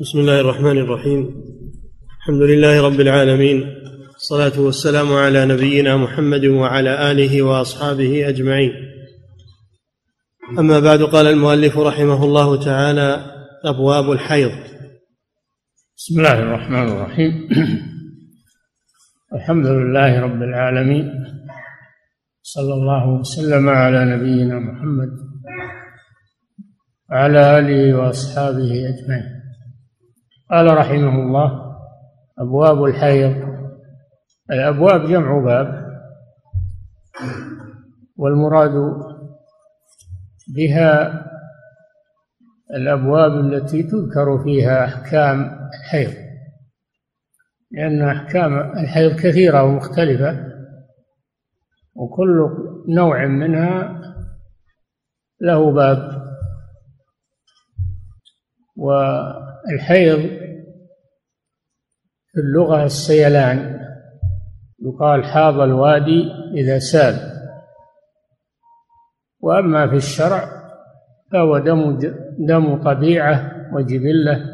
بسم الله الرحمن الرحيم. الحمد لله رب العالمين. الصلاة والسلام على نبينا محمد وعلى آله وأصحابه أجمعين. أما بعد قال المؤلف رحمه الله تعالى أبواب الحيض. بسم الله الرحمن الرحيم. الحمد لله رب العالمين. صلى الله وسلم على نبينا محمد وعلى آله وأصحابه أجمعين. قال رحمه الله أبواب الحيض الأبواب جمع باب والمراد بها الأبواب التي تذكر فيها أحكام الحيض لأن أحكام الحيض كثيرة ومختلفة وكل نوع منها له باب والحيض في اللغة السيلان يقال حاض الوادي إذا سال وأما في الشرع فهو دم دم طبيعة وجبلة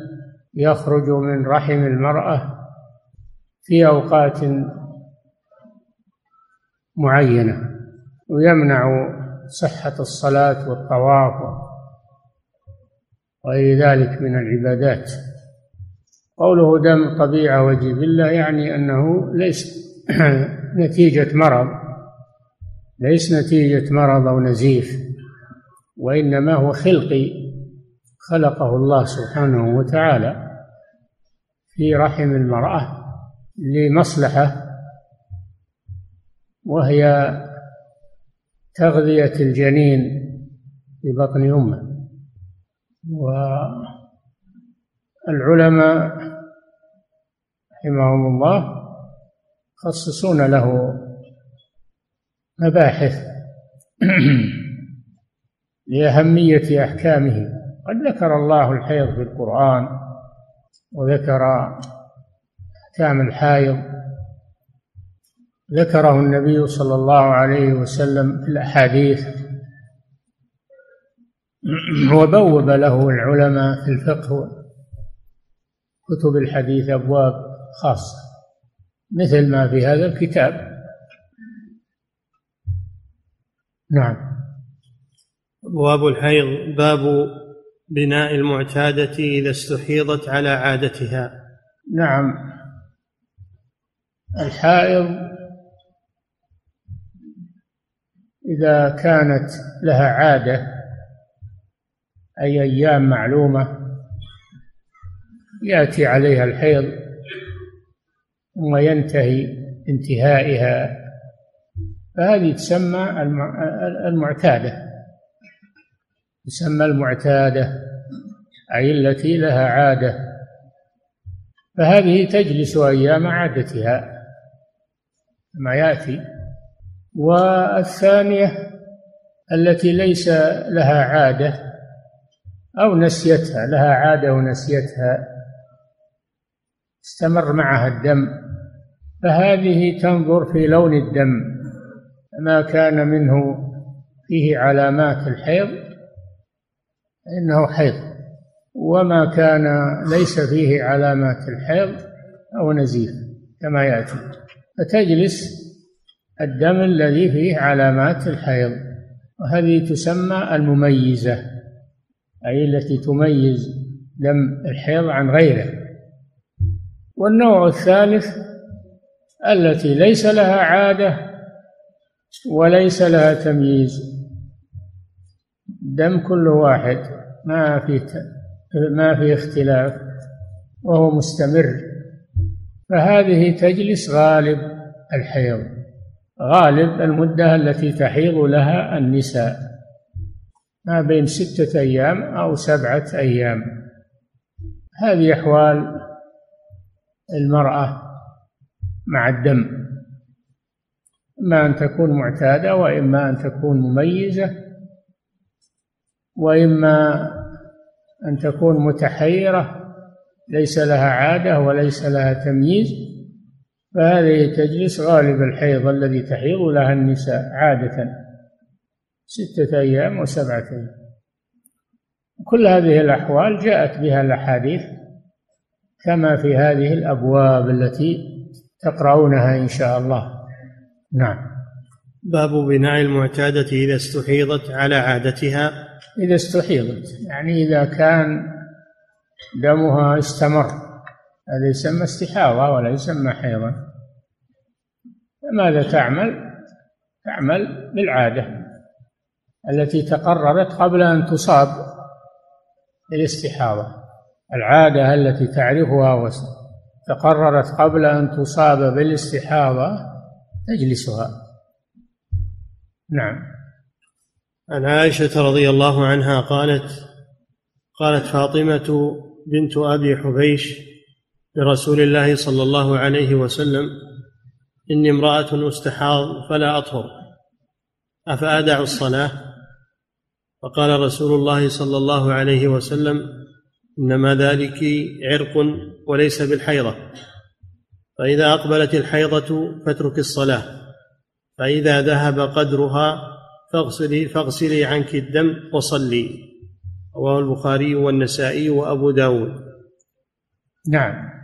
يخرج من رحم المرأة في أوقات معينة ويمنع صحة الصلاة والطواف وغير ذلك من العبادات. قوله دم طبيعة وجبلة يعني أنه ليس نتيجة مرض ليس نتيجة مرض أو نزيف وإنما هو خلقي خلقه الله سبحانه وتعالى في رحم المرأة لمصلحة وهي تغذية الجنين في بطن أمه والعلماء رحمهم الله يخصصون له مباحث لأهمية أحكامه. قد ذكر الله الحيض في القرآن وذكر أحكام الحائض. ذكره النبي صلى الله عليه وسلم في الأحاديث. وبوب له العلماء في الفقه كتب الحديث أبواب خاصة مثل ما في هذا الكتاب. نعم. أبواب الحيض باب بناء المعتادة إذا استحيضت على عادتها. نعم. الحائض إذا كانت لها عادة أي أيام معلومة يأتي عليها الحيض ثم ينتهي انتهائها فهذه تسمى المعتادة. تسمى المعتادة أي التي لها عادة. فهذه تجلس أيام عادتها ما يأتي. والثانية التي ليس لها عادة أو نسيتها لها عادة ونسيتها. استمر معها الدم فهذه تنظر في لون الدم ما كان منه فيه علامات الحيض إنه حيض وما كان ليس فيه علامات الحيض أو نزيف كما يأتي. فتجلس الدم الذي فيه علامات الحيض وهذه تسمى المميزة أي التي تميز دم الحيض عن غيره. والنوع الثالث التي ليس لها عادة وليس لها تمييز. دم كل واحد ما في ما في اختلاف وهو مستمر. فهذه تجلس غالب الحيض غالب المدة التي تحيض لها النساء. ما بين ستة أيام أو سبعة أيام. هذه أحوال المرأة مع الدم إما أن تكون معتادة وإما أن تكون مميزة وإما أن تكون متحيرة ليس لها عادة وليس لها تمييز فهذه تجلس غالب الحيض الذي تحيض لها النساء عادة ستة أيام وسبعة أيام. كل هذه الأحوال جاءت بها الأحاديث كما في هذه الأبواب التي تقرؤونها إن شاء الله. نعم. باب بناء المعتادة إذا استحيضت على عادتها. إذا استحيضت يعني إذا كان دمها استمر هذا يسمى استحاضة ولا يسمى حيضا. فماذا تعمل؟ تعمل بالعادة التي تقررت قبل أن تصاب بالاستحاضة. العادة التي تعرفها وتقررت قبل أن تصاب بالاستحاضة تجلسها. نعم. عن عائشة رضي الله عنها قالت قالت فاطمة بنت أبي حبيش لرسول الله صلى الله عليه وسلم إني امرأة أستحاض فلا أطهر أفأدع الصلاة؟ فقال رسول الله صلى الله عليه وسلم إنما ذلك عرق وليس بالحيضة. فإذا أقبلت الحيضة فاترك الصلاة. فإذا ذهب قدرها فاغسلي فاغسلي عنك الدم وصلي. رواه البخاري والنسائي وأبو داود. نعم.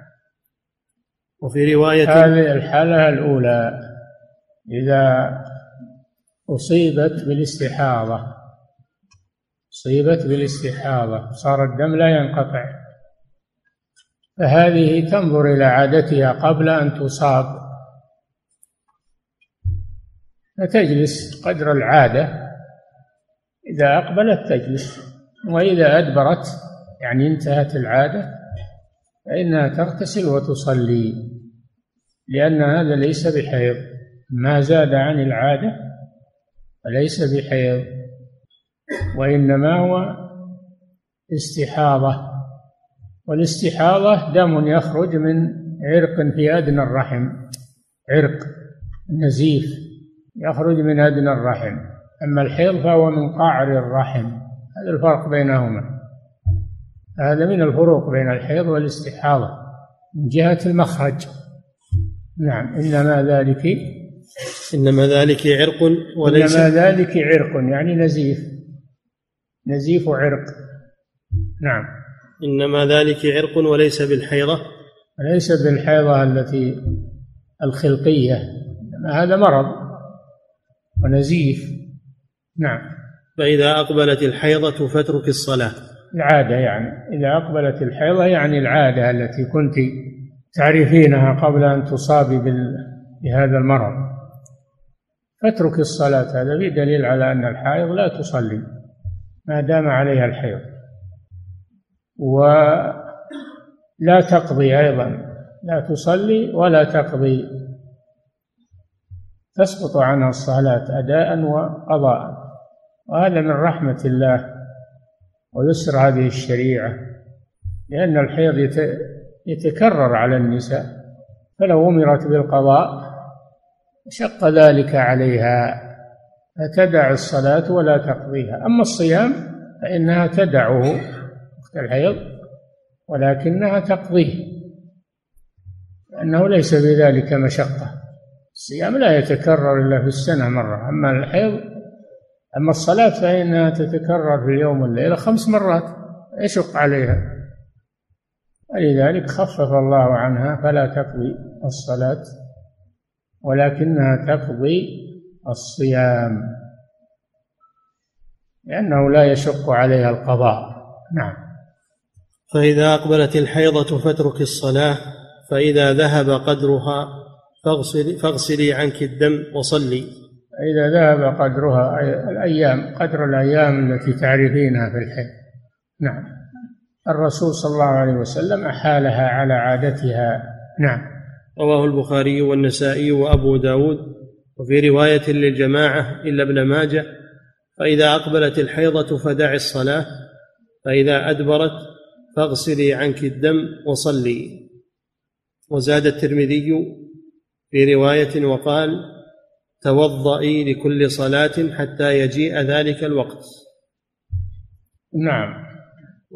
وفي رواية هذه الحالة الأولى. إذا أصيبت بالاستحاضة أصيبت بالاستحاضة صار الدم لا ينقطع. فهذه تنظر إلى عادتها قبل أن تصاب. فتجلس قدر العادة إذا أقبلت تجلس وإذا أدبرت يعني انتهت العادة فإنها تغتسل وتصلي لأن هذا ليس بحيض. ما زاد عن العادة فليس بحيض. وإنما هو استحاضة. والاستحاضة دم يخرج من عرق في أدنى الرحم. عرق نزيف يخرج من أدنى الرحم. أما الحيض فهو من قعر الرحم. هذا الفرق بينهما. هذا من الفروق بين الحيض والاستحاضة. من جهة المخرج. نعم إنما ذلك إنما ذلك عرق وليس إنما ذلك عرق يعني نزيف. نزيف عرق. نعم. إنما ذلك عرق وليس بالحيضة. ليس بالحيضة التي الخلقية. هذا مرض ونزيف. نعم. فإذا أقبلت الحيضة فاترك الصلاة. العادة يعني. إذا أقبلت الحيضة يعني العادة التي كنت تعرفينها قبل أن تصابي بهذا المرض. فاترك الصلاة. هذا في دليل على أن الحائض لا تصلي. ما دام عليها الحيض. ولا تقضي أيضا لا تصلي ولا تقضي. تسقط عنها الصلاة أداء وقضاء. وهذا من رحمة الله ويسر هذه الشريعة لأن الحيض يتكرر على النساء فلو أمرت بالقضاء شق ذلك عليها. فتدع الصلاة ولا تقضيها. أما الصيام فإنها تدعه وقت الحيض ولكنها تقضيه لأنه ليس بذلك مشقة. الصيام لا يتكرر إلا في السنة مرة. أما الحيض أما الصلاة فإنها تتكرر في اليوم والليلة خمس مرات يشق عليها. ولذلك خفف الله عنها فلا تقضي الصلاة ولكنها تقضي الصيام لأنه لا يشق عليها القضاء. نعم. فإذا أقبلت الحيضة فاترك الصلاة فإذا ذهب قدرها فاغسلي, فاغسلي عنك الدم وصلي. إذا ذهب قدرها الأيام قدر الأيام التي تعرفينها في الحج نعم. الرسول صلى الله عليه وسلم أحالها على عادتها. نعم. رواه البخاري والنسائي وأبو داود. وفي رواية للجماعة إلا ابن ماجه فإذا أقبلت الحيضة فدع الصلاة فإذا أدبرت فاغسلي عنك الدم وصلي. وزاد الترمذي في رواية وقال توضئي لكل صلاة حتى يجيء ذلك الوقت. نعم.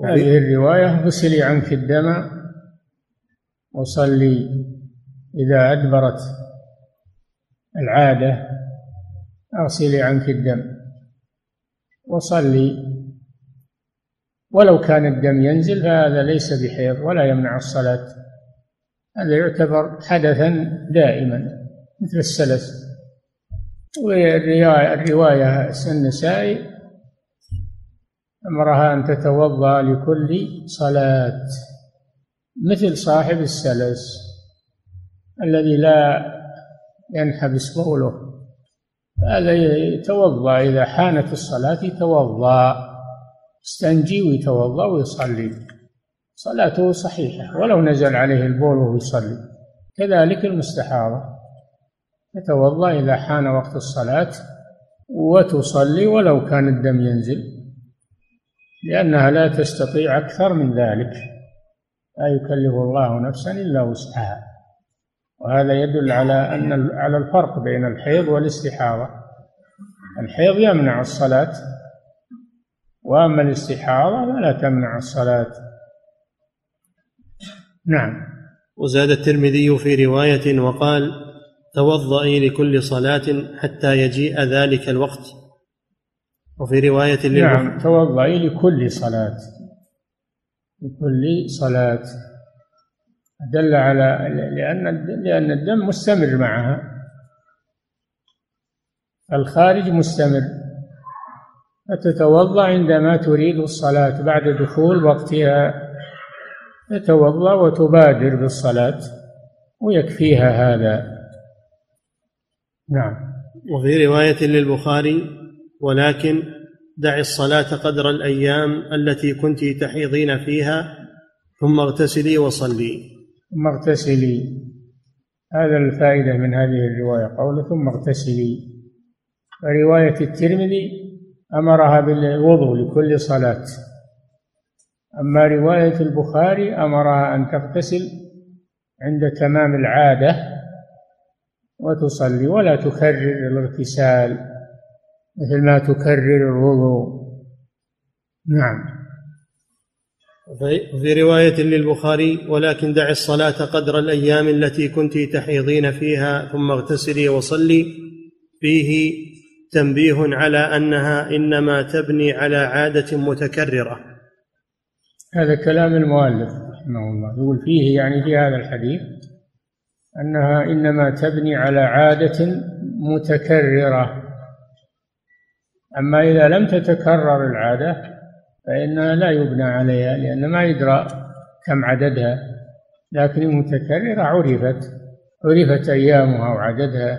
هذه الرواية غسلي عنك الدم وصلي. إذا أدبرت العادة أغسلي عنك الدم وصلي. ولو كان الدم ينزل فهذا ليس بحيض ولا يمنع الصلاة. هذا يعتبر حدثا دائما مثل السلس والرواية الرواية النسائي أمرها أن تتوضأ لكل صلاة مثل صاحب السلس الذي لا ينحبس بوله هذا يتوضأ إذا حانت الصلاة يتوضأ. يستنجي ويتوضأ ويصلي. صلاته صحيحة ولو نزل عليه البول وهو يصلي. كذلك المستحاضة. تتوضأ إذا حان وقت الصلاة وتصلي ولو كان الدم ينزل لأنها لا تستطيع أكثر من ذلك. لا يكلف الله نفسا إلا وسعها. وهذا يدل على أن على الفرق بين الحيض والاستحاضة. الحيض يمنع الصلاة وأما الاستحاضة فلا تمنع الصلاة. نعم. وزاد الترمذي في رواية وقال توضئي لكل صلاة حتى يجيء ذلك الوقت. وفي رواية نعم توضئي لكل صلاة. لكل صلاة. دل على لأن لأن الدم مستمر معها. الخارج مستمر. فتتوضأ عندما تريد الصلاة بعد دخول وقتها. تتوضأ وتبادر بالصلاة ويكفيها هذا. نعم. وفي رواية للبخاري ولكن دع الصلاة قدر الأيام التي كنت تحيضين فيها ثم اغتسلي وصلي. ثم اغتسلي هذا الفائدة من هذه الرواية. قوله ثم اغتسلي. رواية الترمذي أمرها بالوضوء لكل صلاة. أما رواية البخاري أمرها أن تغتسل عند تمام العادة وتصلي ولا تكرر الاغتسال مثل ما تكرر الوضوء. نعم. في رواية للبخاري ولكن دع الصلاة قدر الأيام التي كنت تحيضين فيها ثم اغتسلي وصلي. فيه تنبيه على أنها إنما تبني على عادة متكررة. هذا كلام المؤلف رحمه الله. يقول فيه يعني في هذا الحديث أنها إنما تبني على عادة متكررة. أما إذا لم تتكرر العادة فإنها لا يبنى عليها لأن ما يدرى كم عددها. لكن المتكررة عرفت عرفت أيامها وعددها.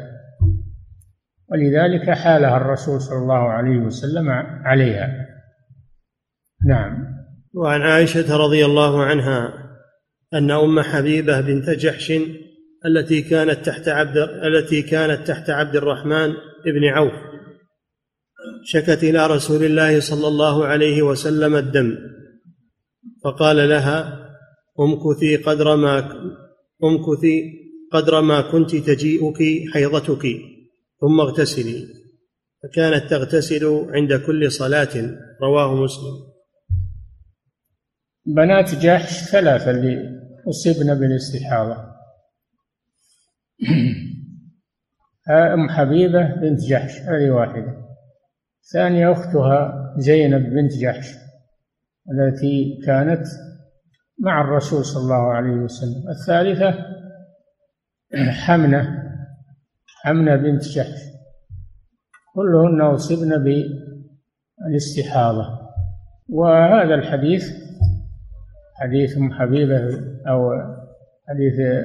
ولذلك حالها الرسول صلى الله عليه وسلم عليها. نعم. وعن عائشة رضي الله عنها أن أم حبيبة بنت جحش التي كانت تحت عبد التي كانت تحت عبد الرحمن بن عوف شكت إلى رسول الله صلى الله عليه وسلم الدم فقال لها امكثي قدر ما امكثي قدر ما كنت تجيئك حيضتك ثم اغتسلي. فكانت تغتسل عند كل صلاة رواه مسلم. بنات جحش ثلاثة اللي أصبن بالاستحاضة. أم حبيبة بنت جحش هذه واحدة. ثانية أختها زينب بنت جحش التي كانت مع الرسول صلى الله عليه وسلم. الثالثة حمنة حمنة بنت جحش. كلهن أصبن بالاستحاضة. وهذا الحديث حديث أم حبيبة أو حديث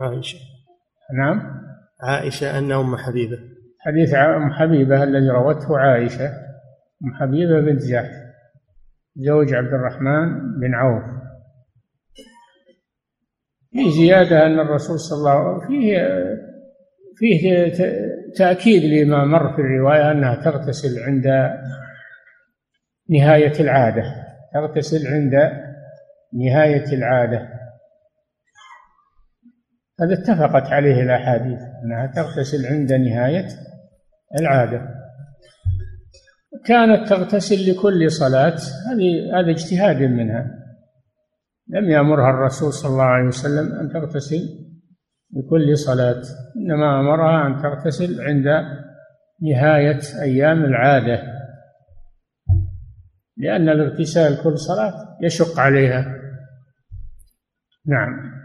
عائشة. نعم؟ عائشة أن أم حبيبة. حديث أم حبيبة الذي روته عائشة. أم حبيبة بنت جحش زوج عبد الرحمن بن عوف. في زيادة أن الرسول صلى الله عليه وسلم فيه فيه تأكيد لما مر في الرواية أنها تغتسل عند نهاية العادة. تغتسل عند نهاية العادة. هذا اتفقت عليه الأحاديث أنها تغتسل عند نهاية العادة. كانت تغتسل لكل صلاة هذه هذا اجتهاد منها. لم يأمرها الرسول صلى الله عليه وسلم أن تغتسل لكل صلاة إنما أمرها أن تغتسل عند نهاية أيام العادة. لأن الاغتسال كل صلاة يشق عليها. نعم.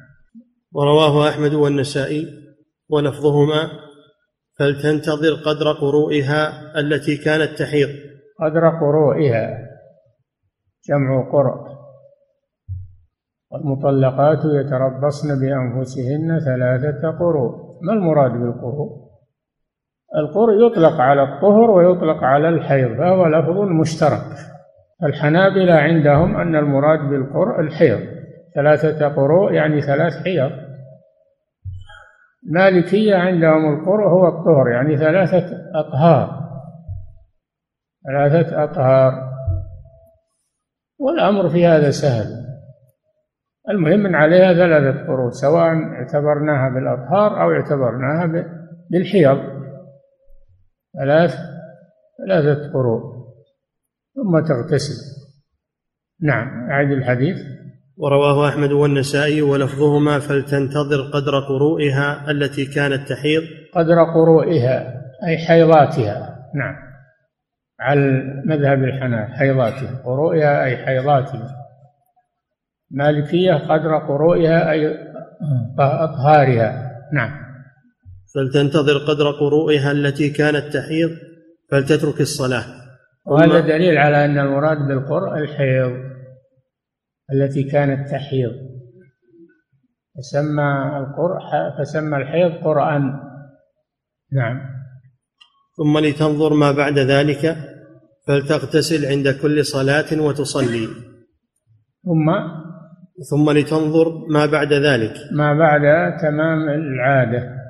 ورواه أحمد والنسائي ولفظهما فلتنتظر قدر قروئها التي كانت تحيض؟ قدر قروئها جمع قرء والمطلقات يتربصن بأنفسهن ثلاثة قروء. ما المراد بالقروء؟ القرء يطلق على الطهر ويطلق على الحيض فهو لفظ مشترك. الحنابلة عندهم أن المراد بالقرء الحيض. ثلاثة قروء يعني ثلاث حيض. المالكية عندهم القرء هو الطهر يعني ثلاثة أطهار. ثلاثة أطهار. والأمر في هذا سهل. المهم أن عليها ثلاثة قروء سواء اعتبرناها بالأطهار أو اعتبرناها بالحيض. ثلاث ثلاثة قروء ثم تغتسل. نعم أعد الحديث. ورواه أحمد والنسائي ولفظهما فلتنتظر قدر قروئها التي كانت تحيض. قدر قروئها أي حيضاتها نعم. على مذهب الحناف حيضاتها. قروئها أي حيضاتها. مالكية قدر قروئها أي أطهارها. نعم. فلتنتظر قدر قروئها التي كانت تحيض فلتترك الصلاة. وهذا دليل على أن المراد بالقرء الحيض. التي كانت تحيض. فسمى القرء فسمى الحيض قرآن. نعم. ثم لتنظر ما بعد ذلك فلتغتسل عند كل صلاة وتصلي. ثم؟ ثم لتنظر ما بعد ذلك. ما بعد تمام العادة.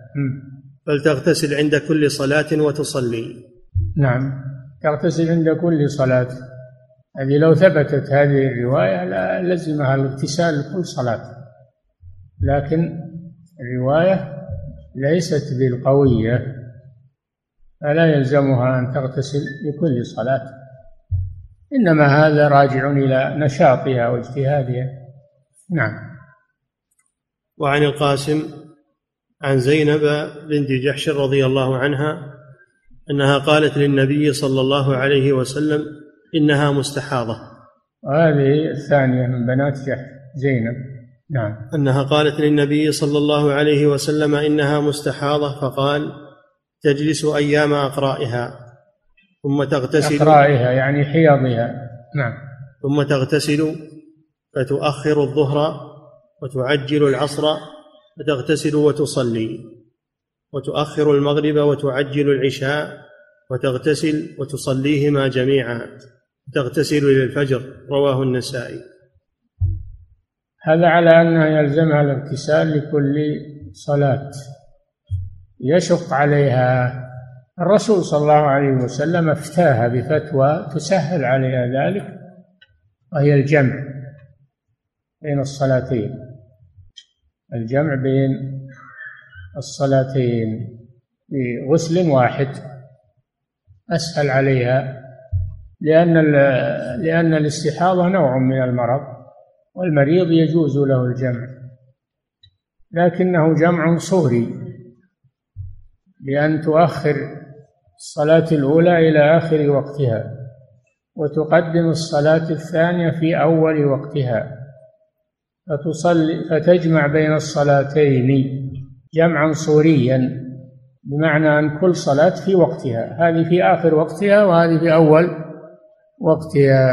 فلتغتسل عند كل صلاة وتصلي. نعم. تغتسل عند كل صلاة. هذه لو ثبتت هذه الرواية لا لزمها الاغتسال لكل صلاة. لكن الرواية ليست بالقوية فلا يلزمها أن تغتسل لكل صلاة. إنما هذا راجع إلى نشاطها واجتهادها. نعم. وعن القاسم عن زينب بنت جحش رضي الله عنها أنها قالت للنبي صلى الله عليه وسلم إنها مستحاضة. وهذه الثانية من بنات جحش زينب. نعم. أنها قالت للنبي صلى الله عليه وسلم إنها مستحاضة فقال تجلس أيام أقرائها ثم تغتسل. أقرائها يعني حيضها نعم. ثم تغتسل فتؤخر الظهر وتعجل العصر فتغتسل وتصلي وتؤخر المغرب وتعجل العشاء وتغتسل وتصليهما جميعا. تغتسل للفجر رواه النسائي. هذا على أنه يلزمها الاغتسال لكل صلاة. يشق عليها. الرسول صلى الله عليه وسلم افتاها بفتوى تسهل عليها ذلك وهي الجمع بين الصلاتين. الجمع بين الصلاتين بغسل واحد. أسهل عليها لأن لأن الاستحاضة نوع من المرض والمريض يجوز له الجمع. لكنه جمع صوري بأن تؤخر الصلاة الأولى إلى آخر وقتها وتقدم الصلاة الثانية في أول وقتها. فتصلي فتجمع بين الصلاتين جمعا صوريا بمعنى أن كل صلاة في وقتها هذه في آخر وقتها وهذه في أول وقتها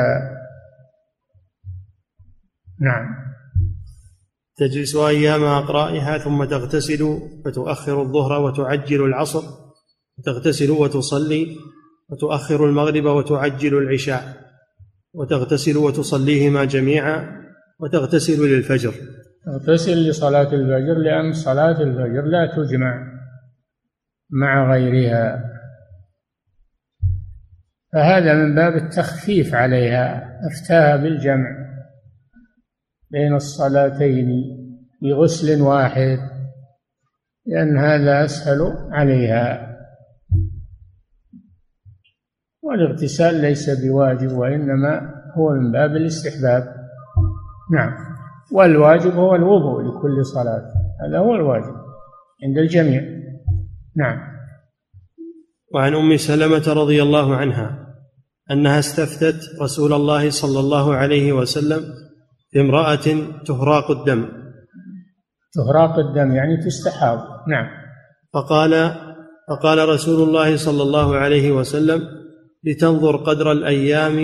نعم. تجلس أيام أقرائها ثم تغتسل فتؤخر الظهر وتعجل العصر تغتسل وتصلي وتؤخر المغرب وتعجل العشاء وتغتسل وتصليهما جميعا وتغتسل للفجر. تغتسل لصلاة الفجر لأن صلاة الفجر لا تجمع مع غيرها. فهذا من باب التخفيف عليها أفتاها بالجمع بين الصلاتين بغسل واحد لأن هذا أسهل عليها. والاغتسال ليس بواجب وإنما هو من باب الاستحباب. نعم. والواجب هو الوضوء لكل صلاة هذا هو الواجب عند الجميع. نعم. وعن أم سلمة رضي الله عنها أنها استفتت رسول الله صلى الله عليه وسلم في امراه تهراق الدم. تهراق الدم يعني تستحاض. نعم. فقال فقال رسول الله صلى الله عليه وسلم لتنظر قدر الأيام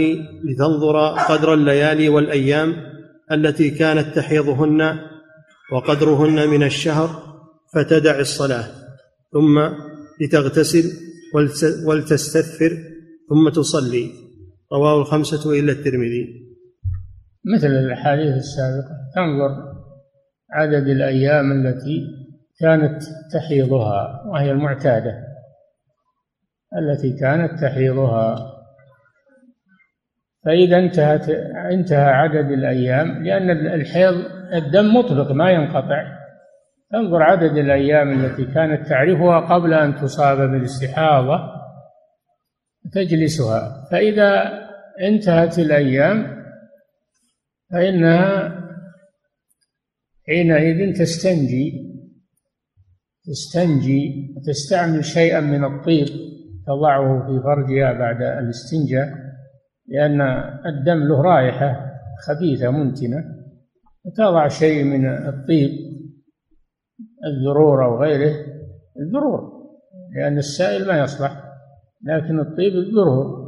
لتنظر قدر الليالي والأيام التي كانت تحيضهن وقدرهن من الشهر فتدع الصلاة ثم لتغتسل ولتستثفر ثم تصلي. رواه الخمسة الا الترمذي. مثل الأحاديث السابقة. تنظر عدد الأيام التي كانت تحيضها وهي المعتادة. التي كانت تحيضها. فإذا انتهت انتهى عدد الأيام لأن الحيض الدم مطلق ما ينقطع. تنظر عدد الأيام التي كانت تعرفها قبل أن تصاب بالاستحاضة تجلسها فإذا انتهت الأيام فإنها حينئذ تستنجي تستنجي وتستعمل شيئا من الطيب تضعه في فرجها بعد الاستنجاء لأن الدم له رائحة خبيثة منتنة وتضع شيء من الطيب الذرور أو غيره الذرور لأن السائل ما يصلح لكن الطيب الذرور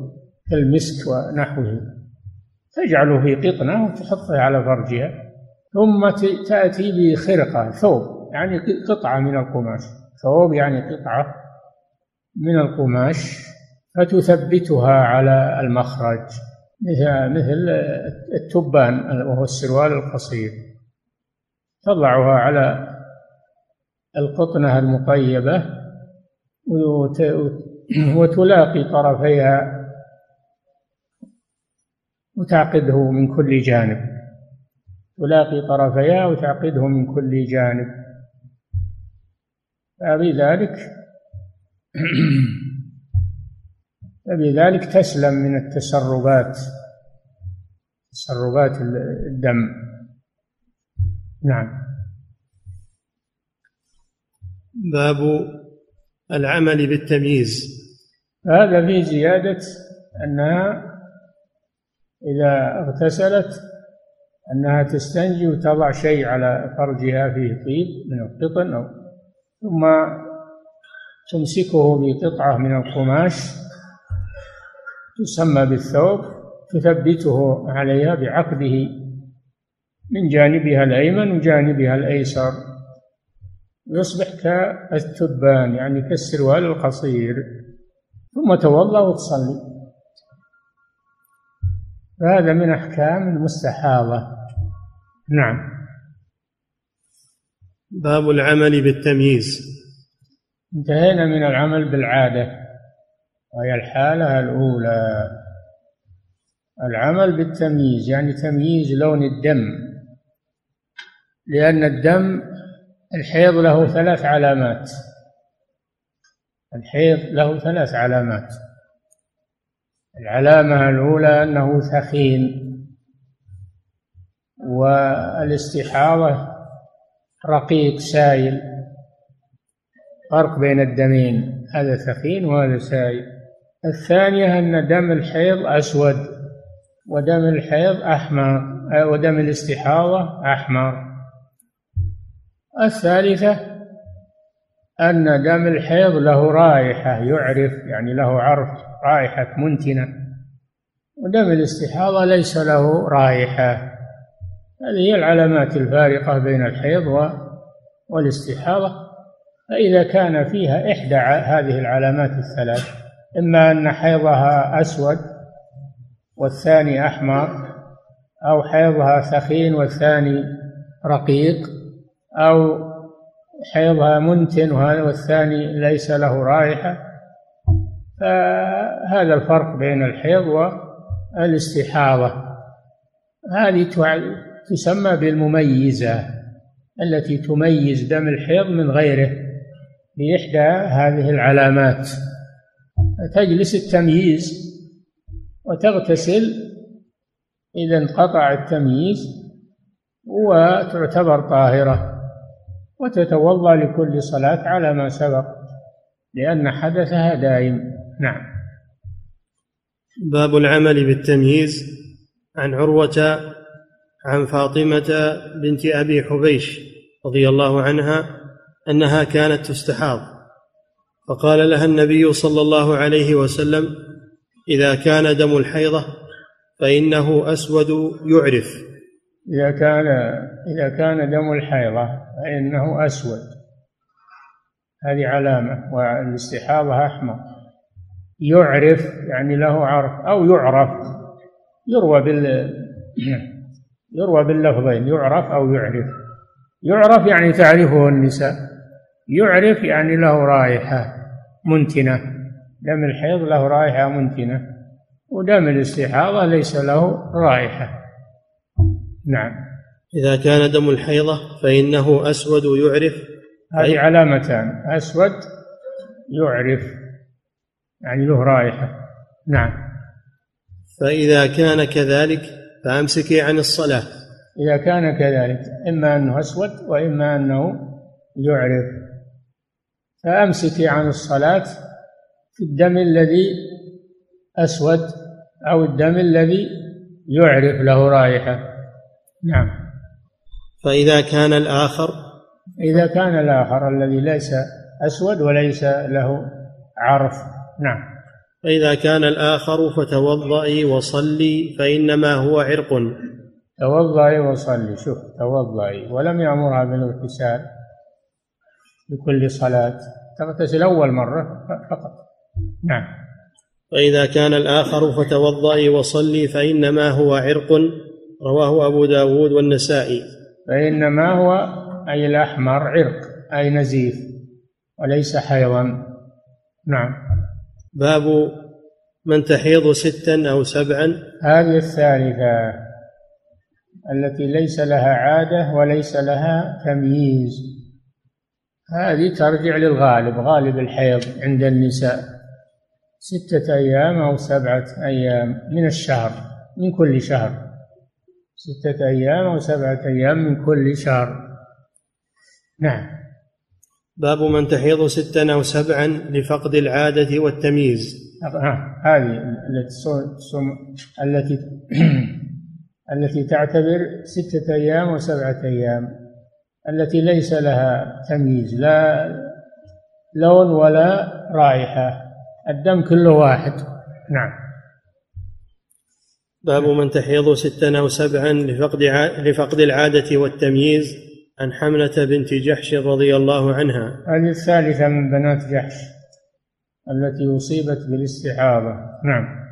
كالمسك ونحوه. تجعله في قطنة وتحطه على فرجها ثم تأتي بخرقة ثوب يعني قطعة من القماش. ثوب يعني قطعة من القماش فتثبتها على المخرج مثل مثل التبان وهو السروال القصير. تضعها على القطنة المطيبة وتلاقي طرفيها وتعقده من كل جانب. تلاقي طرفيها وتعقده من كل جانب. فبذلك فبذلك تسلم من التسربات تسربات الدم. نعم. باب العمل بالتمييز. هذا فيه زيادة أنها إذا اغتسلت أنها تستنجي وتضع شيء على فرجها فيه طيب من القطن أو ثم تمسكه بقطعة من القماش تسمى بالثوب تثبته عليها بعقده من جانبها الأيمن وجانبها الأيسر. يصبح كالتبان يعني كالسروال القصير. ثم توضأ وتصلي. فهذا من أحكام المستحاضة. نعم. باب العمل بالتمييز. انتهينا من العمل بالعادة وهي الحالة الأولى. العمل بالتمييز يعني تمييز لون الدم. لأن الدم الحيض له ثلاث علامات. الحيض له ثلاث علامات. العلامة الأولى أنه ثخين. والإستحاضة رقيق سائل. فرق بين الدمين هذا ثخين وهذا سائل. الثانية أن دم الحيض أسود ودم الحيض أحمر ودم الإستحاضة أحمر. الثالثة أن دم الحيض له رائحة يعرف يعني له عرف رائحة منتنة. ودم الاستحاضة ليس له رائحة. هذه هي العلامات الفارقة بين الحيض والاستحاضة. فإذا كان فيها إحدى هذه العلامات الثلاث إما أن حيضها أسود والثاني أحمر أو حيضها ثخين والثاني رقيق أو حيضها منتن والثاني ليس له رائحة. فهذا الفرق بين الحيض والاستحاضة. هذه تسمى بالمميزة التي تميز دم الحيض من غيره بإحدى هذه العلامات. تجلس التمييز وتغتسل إذا انقطع التمييز وتعتبر طاهرة. وتتوضأ لكل صلاة على ما سبق لأن حدثها دائم. نعم. باب العمل بالتمييز عن عروة عن فاطمة بنت أبي حبيش رضي الله عنها أنها كانت تستحاض. فقال لها النبي صلى الله عليه وسلم إذا كان دم الحيضة فإنه أسود يعرف. إذا كان إذا كان دم الحيضة فإنه أسود. هذه علامة والاستحاضة أحمر. يعرف يعني له عرف أو يعرف يروى بال يروى باللفظين يعرف أو يعرف. يعرف يعني تعرفه النساء. يعرف يعني له رائحة منتنة. دم الحيض له رائحة منتنة. ودم الاستحاضة ليس له رائحة. نعم. إذا كان دم الحيضة فإنه أسود يعرف. هذه علامتان. أسود يعرف. يعني له رائحة. نعم. فإذا كان كذلك فأمسكي عن الصلاة. إذا كان كذلك إما أنه أسود وإما أنه يعرف. فأمسكي عن الصلاة في الدم الذي أسود أو الدم الذي يعرف له رائحة. نعم. فإذا كان الآخر؟ إذا كان الآخر الذي ليس أسود وليس له عرف. نعم. فإذا كان الآخر فتوضئي وصلي فإنما هو عرق. توضئي وصلي. شوف توضئي ولم يأمرها بالاغتسال لكل صلاة. تغتسل أول مرة فقط. نعم. فإذا كان الآخر فتوضئي وصلي فإنما هو عرق. رواه أبو داود والنسائي. فإنما هو أي الأحمر عرق أي نزيف وليس حيضا نعم. باب من تحيض ستا أو سبعا. هذه الثالثة التي ليس لها عادة وليس لها تمييز. هذه ترجع للغالب غالب الحيض عند النساء. ستة أيام أو سبعة أيام من الشهر من كل شهر. ستة أيام أو سبعة أيام من كل شهر. نعم. باب من تحيض ستا أو سبعا لفقد العادة والتمييز. هذه التي التي التي تعتبر ستة أيام وسبعة أيام التي ليس لها تمييز لا لون ولا رائحة الدم كله واحد. نعم. باب من تحيض ستا أو سبعا لفقد لفقد العادة والتمييز عن حملة بنت جحش رضي الله عنها. هذه الثالثة من بنات جحش التي أصيبت بالاستحاضة. نعم.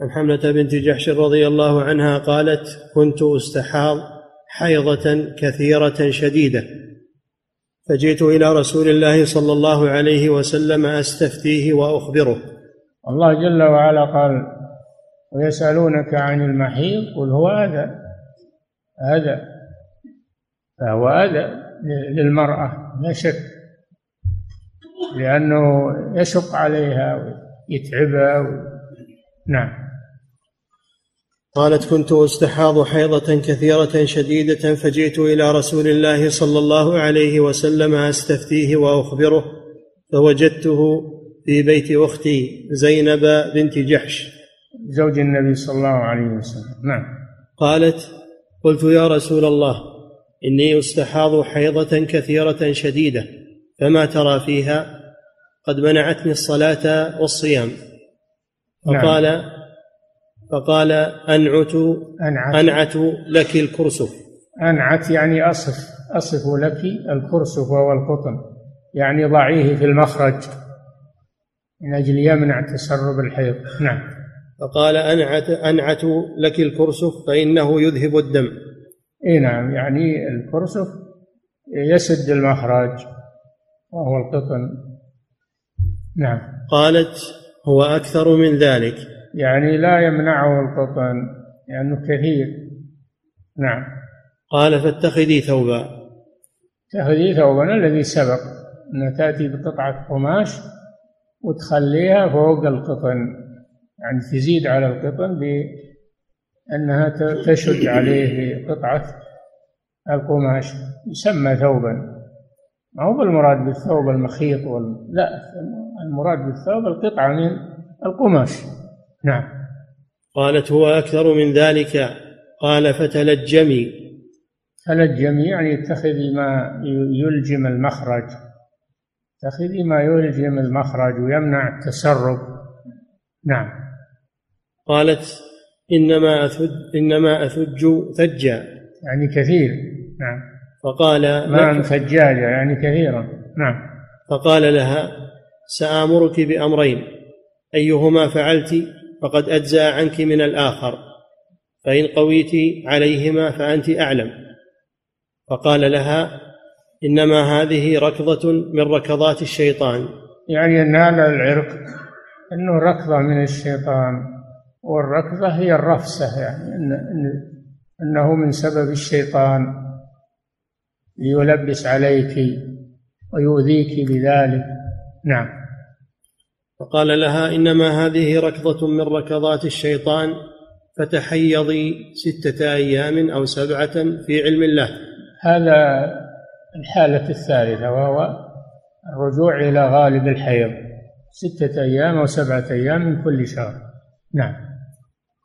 عن حملة بنت جحش رضي الله عنها قالت كنت أستحاض حيضة كثيرة شديدة فجئت إلى رسول الله صلى الله عليه وسلم أستفتيه وأخبره. الله جل وعلا قال ويسألونك عن المحيض قل هو هذا هذا فهو أذى للمرأة لا شك. لأنه يشق عليها ويتعبها و... نعم. قالت كنت أستحاض حيضة كثيرة شديدة فجئت إلى رسول الله صلى الله عليه وسلم أستفتيه وأخبره فوجدته في بيت أختي زينب بنت جحش. زوج النبي صلى الله عليه وسلم. نعم. قالت قلت يا رسول الله إني أستحاض حيضة كثيرة شديدة فما ترى فيها؟ قد منعتني الصلاة والصيام. فقال نعم. فقال أنعت أنعت, أنعت لك الكرسف. أنعت يعني أصف أصف لك الكرسف وهو القطن يعني ضعيه في المخرج من أجل يمنع تسرب الحيض. نعم. فقال أنعت أنعت لك الكرسف فإنه يذهب الدم. إي نعم يعني الكرسف يسد المخرج وهو القطن. نعم. قالت هو أكثر من ذلك. يعني لا يمنعه القطن لأنه كثير. نعم. قال فاتخذي ثوبا. اتخذي ثوبا الذي سبق أن تأتي بقطعة قماش وتخليها فوق القطن. يعني تزيد على القطن أنها تشد عليه قطعة القماش يسمى ثوبا. ما هو بالمراد بالثوب المخيط وال... لا المراد بالثوب القطعة من القماش. نعم. قالت هو أكثر من ذلك. قال فتلجمي. تلجمي يعني اتخذي ما يلجم المخرج. اتخذي ما يلجم المخرج ويمنع التسرب. نعم. قالت إنما أثج إنما أثج ثجا. يعني كثير. نعم. فقال ماء ثجاجة يعني كثيرا. نعم. فقال لها سآمرك بأمرين. أيهما فعلت فقد أجزأ عنك من الآخر. فإن قويت عليهما فأنت أعلم. فقال لها إنما هذه ركضة من ركضات الشيطان. يعني أن هذا العرق أنه ركضة من الشيطان. والركضة هي الرفسة يعني إن أنه من سبب الشيطان ليلبس عليك ويؤذيك بذلك. نعم. فقال لها إنما هذه ركضة من ركضات الشيطان فتحيضي ستة أيام أو سبعة في علم الله. هذا الحالة الثالثة وهو الرجوع إلى غالب الحيض ستة أيام أو سبعة أيام من كل شهر. نعم.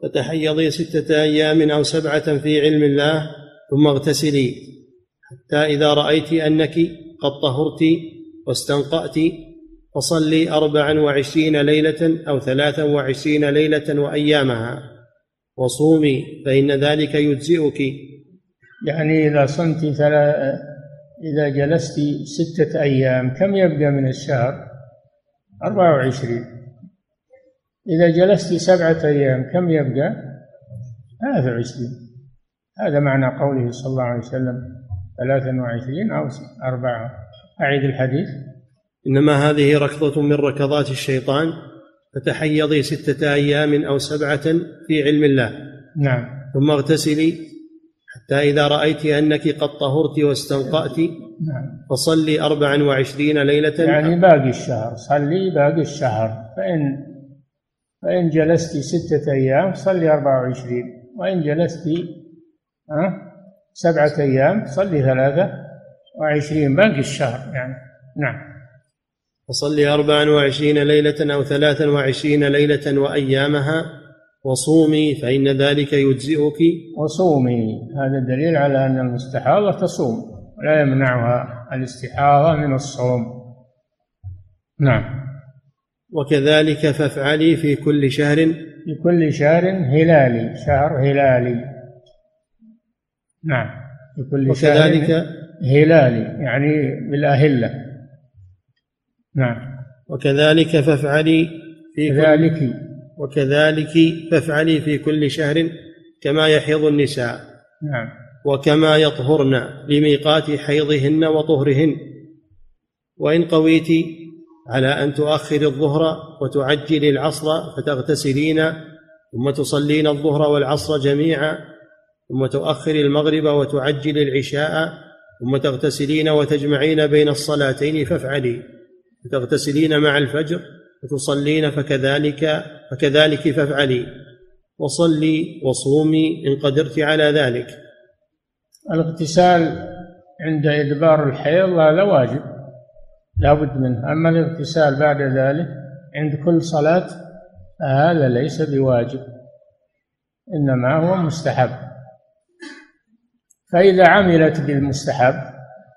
فتحيضي ستة أيام أو سبعة في علم الله ثم اغتسلي. حتى إذا رأيت أنك قد طهرت واستنقأت فصلي أربعا وعشرين ليلة أو ثلاثا وعشرين ليلة وأيامها. وصومي فإن ذلك يجزئك. يعني إذا صمت ثلاث إذا جلست ستة أيام كم يبقى من الشهر؟ أربعة وعشرين. إذا جلست سبعة أيام كم يبقى ثلاثة وعشرين هذا معنى قوله صلى الله عليه وسلم ثلاثا وعشرين أو أربعة. أعيد الحديث. إنما هذه ركضة من ركضات الشيطان فتحيضي ستة أيام أو سبعة في علم الله. نعم. ثم اغتسلي حتى إذا رأيت أنك قد طهرت واستنقأت نعم. فصلي أربعا وعشرين ليلة. يعني باقي الشهر. صلي باقي الشهر. فإن فإن جلست ستة أيام صلي أربعة وعشرين وإن جلست سبعة أيام صلي ثلاثة وعشرين باقي الشهر يعني. نعم. فصلي أربعا وعشرين ليلة أو ثلاثا وعشرين ليلة وأيامها وصومي فإن ذلك يجزئك. وصومي هذا دليل على أن المستحاضة تصوم لا يمنعها الاستحاضة من الصوم. نعم. وكذلك فافعلي في كل شهر. في كل شهر هلالي شهر هلالي نعم في كل وكذلك هلالي يعني بالأهلة. نعم. وكذلك فافعلي في كذلك. وكذلك فافعلي في كل شهر كما يحيض النساء. نعم. وكما يطهرن لميقات حيضهن وطهرهن. وإن قويت على أن تؤخر الظهر وتعجل العصر فتغتسلين ثم تصلين الظهر والعصر جميعا ثم تؤخر المغرب وتعجل العشاء ثم تغتسلين وتجمعين بين الصلاتين فافعلي. تغتسلين مع الفجر وتصلين فكذلك فكذلك فافعلي. وصلي وصومي إن قدرت على ذلك. الاغتسال عند إدبار الحيض هذا واجب. لا بد منه أما الاغتسال بعد ذلك عند كل صلاة هذا ليس بواجب إنما هو مستحب. فإذا عملت بالمستحب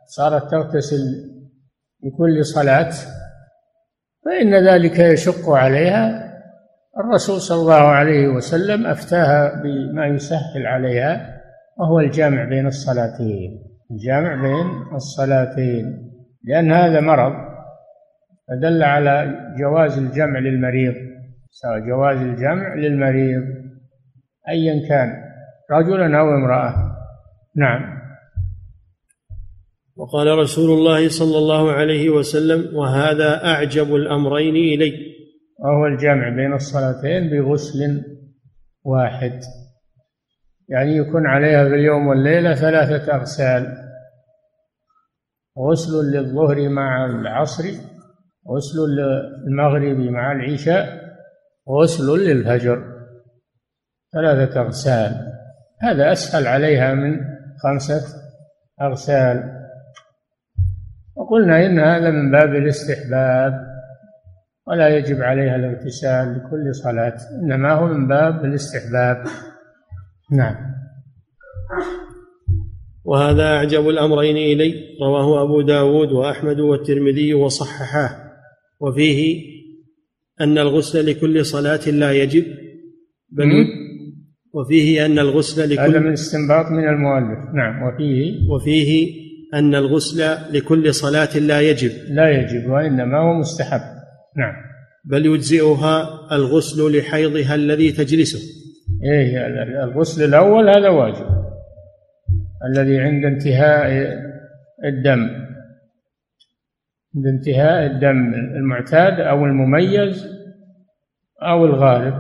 صارت تغتسل لكل صلاة فإن ذلك يشق عليها. الرسول صلى الله عليه وسلم أفتاها بما يسهل عليها وهو الجامع بين الصلاتين. الجامع بين الصلاتين. لأن هذا مرض فدل على جواز الجمع للمريض. جواز الجمع للمريض أيا كان رجلا أو امرأة. نعم. وقال رسول الله صلى الله عليه وسلم وهذا أعجب الأمرين إلي. وهو الجمع بين الصلاتين بغسل واحد. يعني يكون عليها في اليوم والليلة ثلاثة أغسال. غسل للظهر مع العصر غسل للمغرب مع العشاء غسل للفجر. ثلاثة أغسال. هذا أسهل عليها من خمسة أغسال. وقلنا إن هذا من باب الاستحباب ولا يجب عليها الاغتسال لكل صلاة إنما هو من باب الاستحباب. نعم. وهذا أعجب الأمرين إلي رواه أبو داود وأحمد والترمذي وصححاه. وفيه أن الغسل لكل صلاة لا يجب. بل وفيه أن الغسل لكل هذا من استنباط من المؤلف. نعم. وفيه وفيه أن الغسل لكل صلاة لا يجب. لا يجب وإنما هو مستحب. نعم. بل يجزئها الغسل لحيضها الذي تجلسه. إيه الغسل الأول هذا واجب. الذي عند انتهاء الدم. عند انتهاء الدم المعتاد أو المميز أو الغالب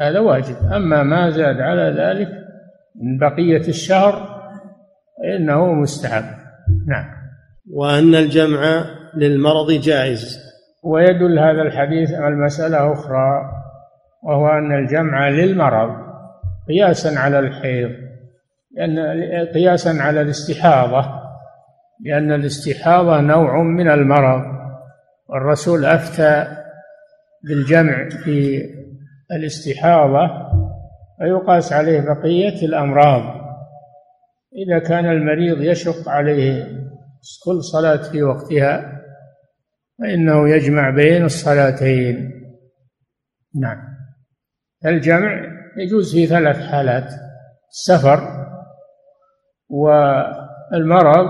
هذا واجب. أما ما زاد على ذلك من بقية الشهر فإنه مستحب. نعم. وأن الجمع للمرض جائز. ويدل هذا الحديث على مسألة أخرى وهو أن الجمع للمرض قياسا على الحيض. لأن قياسا على الاستحاضة لأن الاستحاضة نوع من المرض والرسول أفتى بالجمع في الاستحاضة ويقاس عليه بقية الأمراض. إذا كان المريض يشق عليه كل صلاة في وقتها فإنه يجمع بين الصلاتين. نعم. الجمع يجوز في ثلاث حالات. السفر والمرض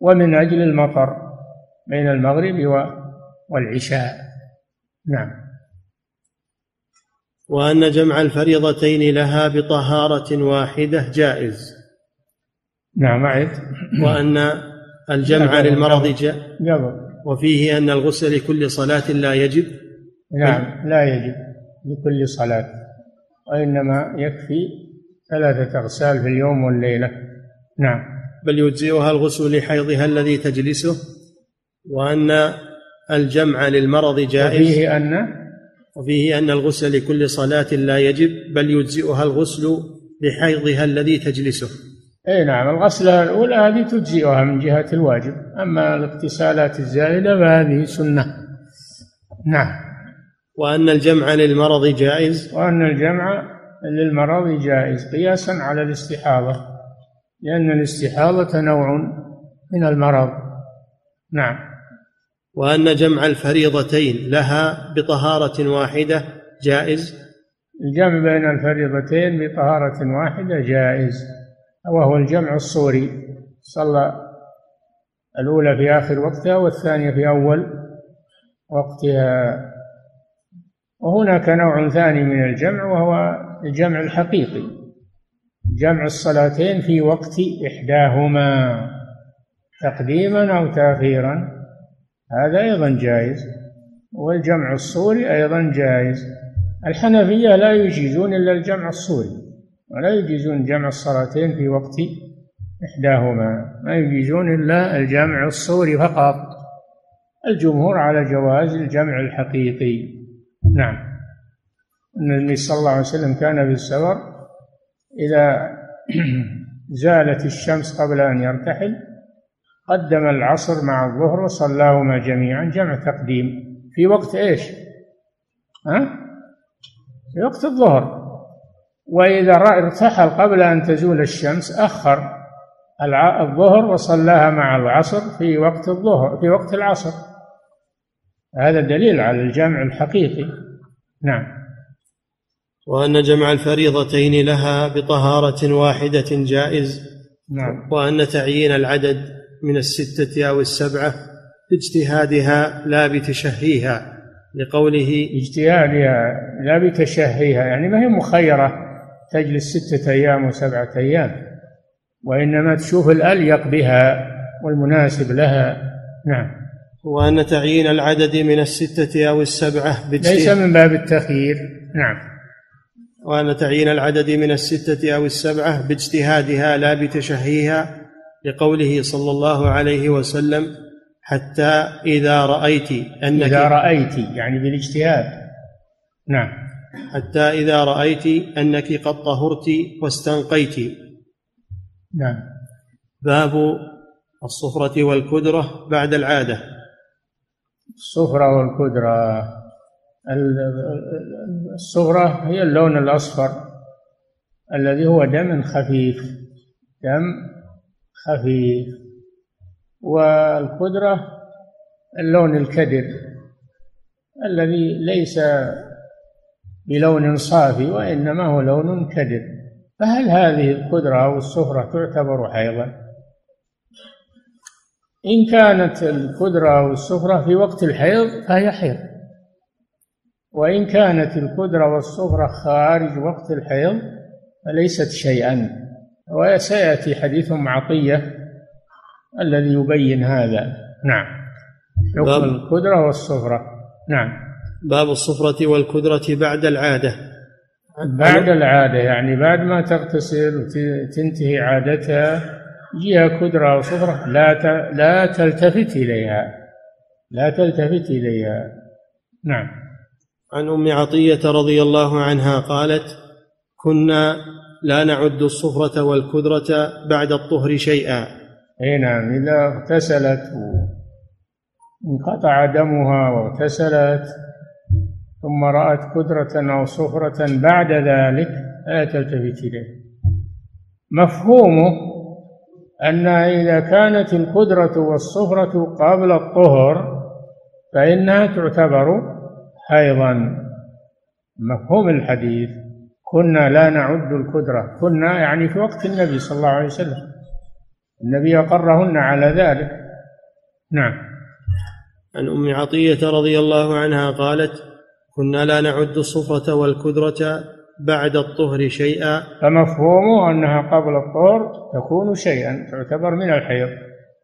ومن أجل المطر بين المغرب والعشاء. نعم. وأن جمع الفريضتين لها بطهارة واحدة جائز. نعم أعد. وأن الجمع للمرض جائز. وفيه أن الغسل لكل صلاة لا يجب. نعم لا يجب لكل صلاة وإنما يكفي ثلاثة أغسال في اليوم والليلة؟ نعم. بل يجزئها الغسل لحيضها الذي تجلسه وأن الجمع للمرض جائز. وفيه أن؟ وفيه أن الغسل لكل صلاة لا يجب بل يجزئها الغسل لحيضها الذي تجلسه. إي نعم الغسلة الأولى هذه تجزئها من جهة الواجب أما الاغتسالات الزائدة فهذه سنة. نعم. وأن الجمع للمرض جائز. وأن الجمع للمرض جائز قياسا على الاستحاضة لأن الاستحاضة نوع من المرض. نعم. وأن جمع الفريضتين لها بطهارة واحدة جائز؟ الجمع بين الفريضتين بطهارة واحدة جائز وهو الجمع الصوري. صلى الأولى في آخر وقتها والثانية في أول وقتها. وهناك نوع ثاني من الجمع وهو الجمع الحقيقي. جمع الصلاتين في وقت إحداهما تقديما أو تأخيرا. هذا أيضا جائز. والجمع الصوري أيضا جائز. الحنفية لا يجيزون إلا الجمع الصوري ولا يجيزون جمع الصلاتين في وقت إحداهما. ما يجيزون إلا الجمع الصوري فقط. الجمهور على جواز الجمع الحقيقي. نعم النبي صلى الله عليه وسلم كان في السفر إذا زالت الشمس قبل أن يرتحل قدم العصر مع الظهر وصلاهما جميعا جمع تقديم في وقت إيش؟ ها؟ في وقت الظهر وإذا ارتحل قبل أن تزول الشمس أخر الظهر وصلاها مع العصر في وقت الظهر في وقت العصر هذا دليل على الجمع الحقيقي. نعم. وأن جمع الفريضتين لها بطهارة واحدة جائز نعم. وأن تعيين العدد من الستة أو السبعة باجتهادها لا بتشهيها لقوله اجتهادها لا بتشهيها يعني ما هي مخيرة تجلس ستة أيام وسبعة أيام وإنما تشوف الأليق بها والمناسب لها. نعم. وأن تعيين العدد من الستة أو السبعة ليس من باب التخيير. نعم. وأن تعيين العدد من الستة أو السبعة باجتهادها لا بتشهيها لقوله صلى الله عليه وسلم حتى إذا رأيت أنك إذا رأيت يعني بالاجتهاد. نعم. حتى إذا رأيت أنك قد طهرت واستنقيت. نعم. باب الصفرة والكدرة بعد العادة. الصفرة والكدرة الصغرى هي اللون الأصفر الذي هو دم خفيف دم خفيف. والكدرة اللون الكدر الذي ليس بلون صافي وإنما هو لون كدر. فهل هذه الكدرة أو الصفرة تعتبر حيضا إن كانت الكدرة أو الصفرة في وقت الحيض فهي حيض. وإن كانت الكدرة والصفرة خارج وقت الحيض فليست شيئا. وسيأتي حديث عطية الذي يبين هذا. نعم. حكم الكدرة والصفرة. نعم. باب الصفرة والكدرة بعد العادة. بعد العادة يعني بعد ما تغتسل وتنتهي عادتها جهة كدرة أو صفرة لا لا تلتفت إليها. لا تلتفت إليها. نعم. عن أم عطية رضي الله عنها قالت كنا لا نعد الصفرة والكدرة بعد الطهر شيئا. أي نعم. إذا اغتسلت انقطع دمها واغتسلت ثم رأت كدرة أو صفرة بعد ذلك لا تلتفت إليه مفهومه أن إذا كانت القدرة والصفرة قبل الطهر فإنها تعتبر حيضا مفهوم الحديث. كنا لا نعد القدرة. كنا يعني في وقت النبي صلى الله عليه وسلم. النبي أقرهن على ذلك. نعم. عن أم عطية رضي الله عنها قالت كنا لا نعد الصفرة والكدرة بعد الطهر شيئا. فمفهومه أنها قبل الطهر تكون شيئا تعتبر من الحيض.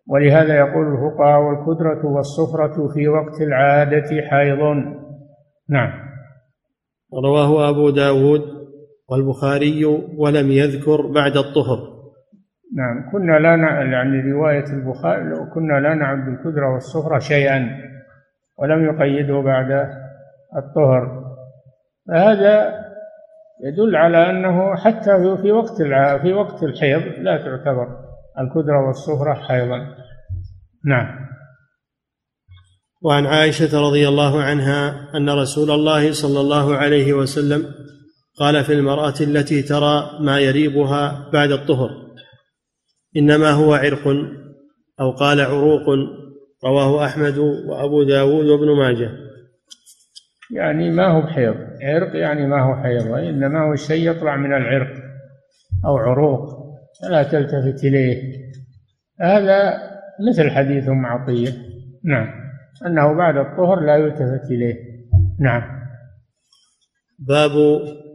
ولهذا يقول الفقهاء والكدرة والصفرة في وقت العادة حيض. نعم. رواه أبو داود والبخاري ولم يذكر بعد الطهر. نعم. كنا لا يعني رواية البخاري كنا لا نعد الكدرة والصفرة شيئا ولم يقيده بعد الطهر. فهذا يدل على أنه حتى في وقت في وقت الحيض لا تعتبر الكدرة والصفرة حيضا. نعم. وعن عائشة رضي الله عنها أن رسول الله صلى الله عليه وسلم قال في المرأة التي ترى ما يريبها بعد الطهر إنما هو عرق أو قال عروق رواه أحمد وأبو داود وابن ماجه. يعني ما هو بحيض عرق يعني ما هو حيض وإنما هو شيء يطلع من العرق أو عروق فلا تلتفت إليه. هذا مثل حديث أم عطية. نعم. أنه بعد الطهر لا يلتفت إليه. نعم. باب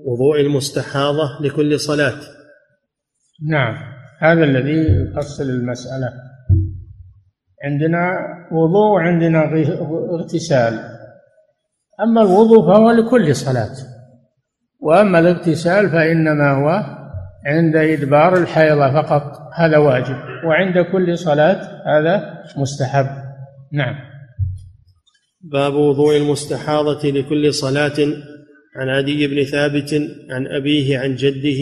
وضوء المستحاضة لكل صلاة. نعم. هذا الذي يفصل المسألة. عندنا وضوء عندنا اغتسال. أما الوضوء فهو لكل صلاة. وأما الاغتسال فإنما هو عند إدبار الحيضة فقط هذا واجب. وعند كل صلاة هذا مستحب. نعم. باب وضوء المستحاضة لكل صلاة. عن عدي بن ثابت عن أبيه عن جده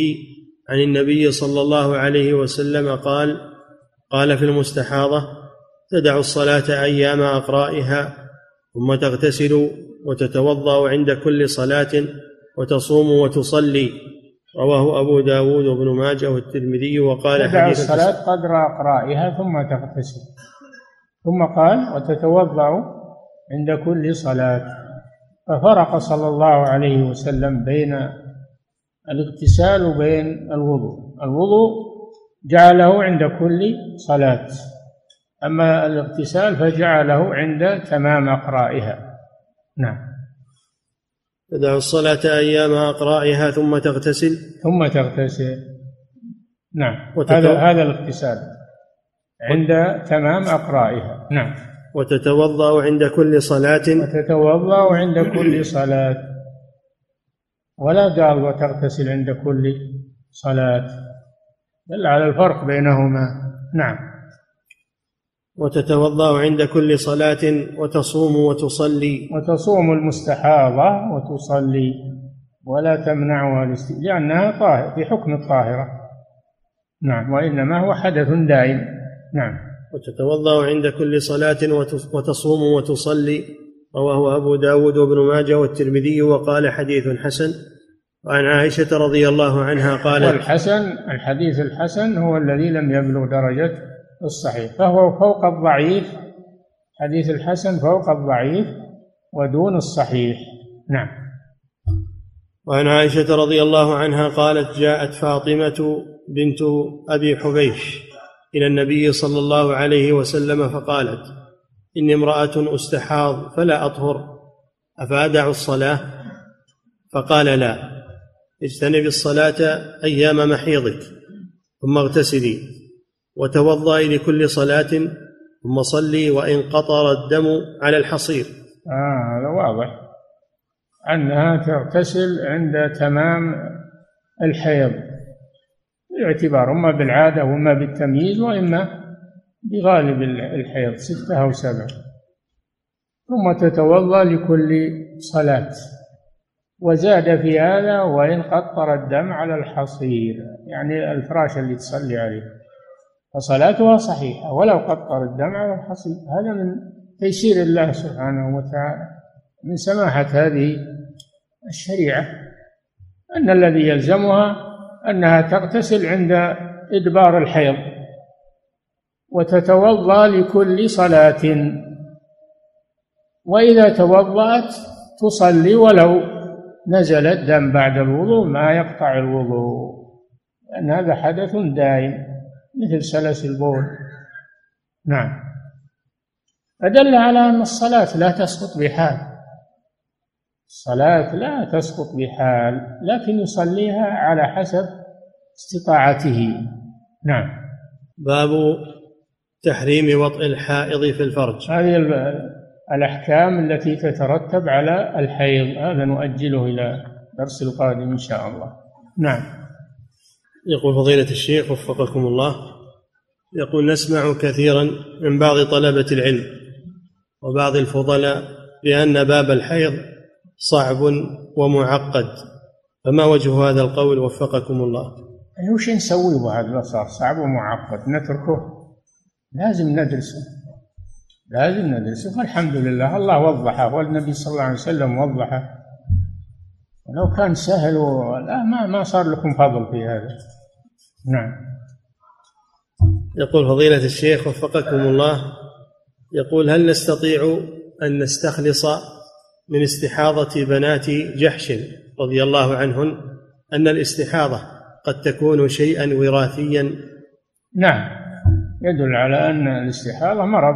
عن النبي صلى الله عليه وسلم قال قال في المستحاضة تدع الصلاة أيام أقرائها ثم تغتسل وتتوضأ عند كل صلاة وتصوم وتصلي. رواه أبو داود وابن ماجه والترمذي وقال تدع حديث الصلاة قدر أقرائها ثم تغتسل. ثم قال وتتوضأ عند كل صلاة. ففرق صلى الله عليه وسلم بين الاغتسال وبين الوضوء. الوضوء جعله عند كل صلاة. أما الاغتسال فجعله عند تمام أقرائها نعم. تدع الصلاة أيام أقرائها ثم تغتسل. ثم تغتسل. نعم. وتتو... هذا هذا الاغتسال. عند تمام أقرائها. نعم. وتتوضأ عند كل صلاة. وتتوضأ عند كل صلاة. ولا قال وتغتسل عند كل صلاة. دل على الفرق بينهما. نعم. وتتوضأ عند كل صلاة وتصوم وتصلي. وتصوم المستحاضة وتصلي ولا تمنعها. لأنها طاهر في حكم الطاهرة. نعم وإنما هو حدث دائم. نعم. وتتوضأ عند كل صلاة وتصوم وتصلي. رواه أبو داود وابن ماجه والترمذي وقال حديث حسن. وعن عائشة رضي الله عنها قالت والحسن الحديث الحسن هو الذي لم يبلغ درجة الصحيح. فهو فوق الضعيف حديث الحسن فوق الضعيف ودون الصحيح. نعم. وعن عائشة رضي الله عنها قالت جاءت فاطمة بنت أبي حبيش إلى النبي صلى الله عليه وسلم فقالت إني امرأة أستحاض فلا أطهر أفأدع الصلاة؟ فقال لا اجتنب الصلاة أيام محيضك ثم اغتسلي. وتوضئي لكل صلاة ثم صلي وإن قطر الدم على الحصير. آه هذا واضح. أنها تغتسل عند تمام الحيض. باعتبار إما بالعادة وإما بالتمييز وإما بغالب الحيض ستة أو سبعة. ثم تتوضأ لكل صلاة. وزاد في هذا وإن قطر الدم على الحصير. يعني الفراش اللي تصلي عليه. فصلاتها صحيحة ولو قطر الدم على الحصير هذا من تيسير الله سبحانه وتعالى من سماحة هذه الشريعة أن الذي يلزمها أنها تغتسل عند إدبار الحيض وتتوضأ لكل صلاة. وإذا توضأت تصلي ولو نزل الدم بعد الوضوء ما يقطع الوضوء لأن هذا حدث دائم. مثل سلس البول. نعم. فدل على أن الصلاة لا تسقط بحال. الصلاة لا تسقط بحال لكن يصليها على حسب استطاعته. نعم. باب تحريم وطئ الحائض في الفرج. هذه الأحكام التي تترتب على الحيض. هذا نؤجله إلى الدرس القادم إن شاء الله. نعم. يقول فضيلة الشيخ وفقكم الله. يقول نسمع كثيرا من بعض طلبة العلم وبعض الفضلاء بأن باب الحيض صعب ومعقد. فما وجه هذا القول؟ وفقكم الله. وش نسوي بعد صار صعب ومعقد. نتركه؟ لازم ندرسه. لازم ندرسه. فالحمد لله. الله وضحه. والنبي صلى الله عليه وسلم وضحه. ولو كان سهل. لا ما ما صار لكم فضل في هذا. نعم. يقول فضيلة الشيخ وفقكم الله يقول هل نستطيع أن نستخلص من استحاضة بنات جحش رضي الله عنهن أن الاستحاضة قد تكون شيئا وراثيا؟ نعم يدل على أن الاستحاضة مرض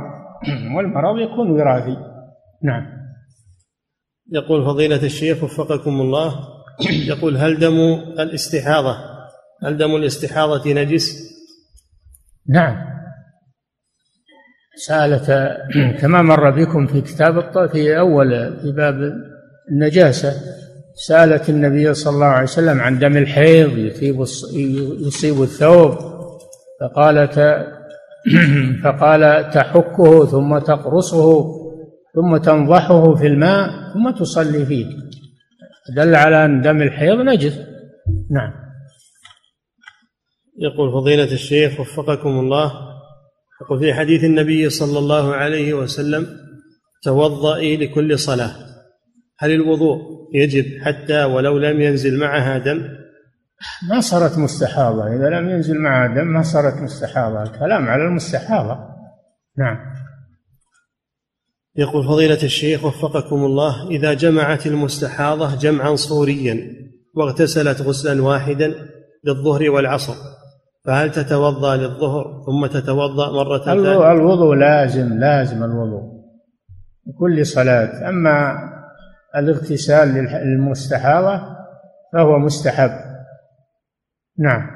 والمرض يكون وراثي. نعم. يقول فضيلة الشيخ وفقكم الله يقول هل دم الاستحاضة هل دم الاستحاضة نجس؟ نعم. سألت كما مر بكم في كتاب في أول في باب النجاسة سألت النبي صلى الله عليه وسلم عن دم الحيض يصيب يصيب الثوب فقالت فقال تحكه ثم تقرصه ثم تنضحه في الماء ثم تصلي فيه. دل على أن دم الحيض نجس. نعم. يقول فضيلة الشيخ وفقكم الله. يقول في حديث النبي صلى الله عليه وسلم توضئي لكل صلاة. هل الوضوء يجب حتى ولو لم ينزل معها دم؟ ما صارت مستحاضة. إذا لم ينزل معها دم ما صارت مستحاضة. الكلام على المستحاضة. نعم. يقول فضيلة الشيخ وفقكم الله إذا جمعت المستحاضة جمعا صوريا واغتسلت غسلا واحدا للظهر والعصر فهل تتوضأ للظهر ثم تتوضأ مرة ثانية؟ الوضوء لازم لازم الوضوء. لكل صلاة. أما الاغتسال للمستحاضة فهو مستحب. نعم.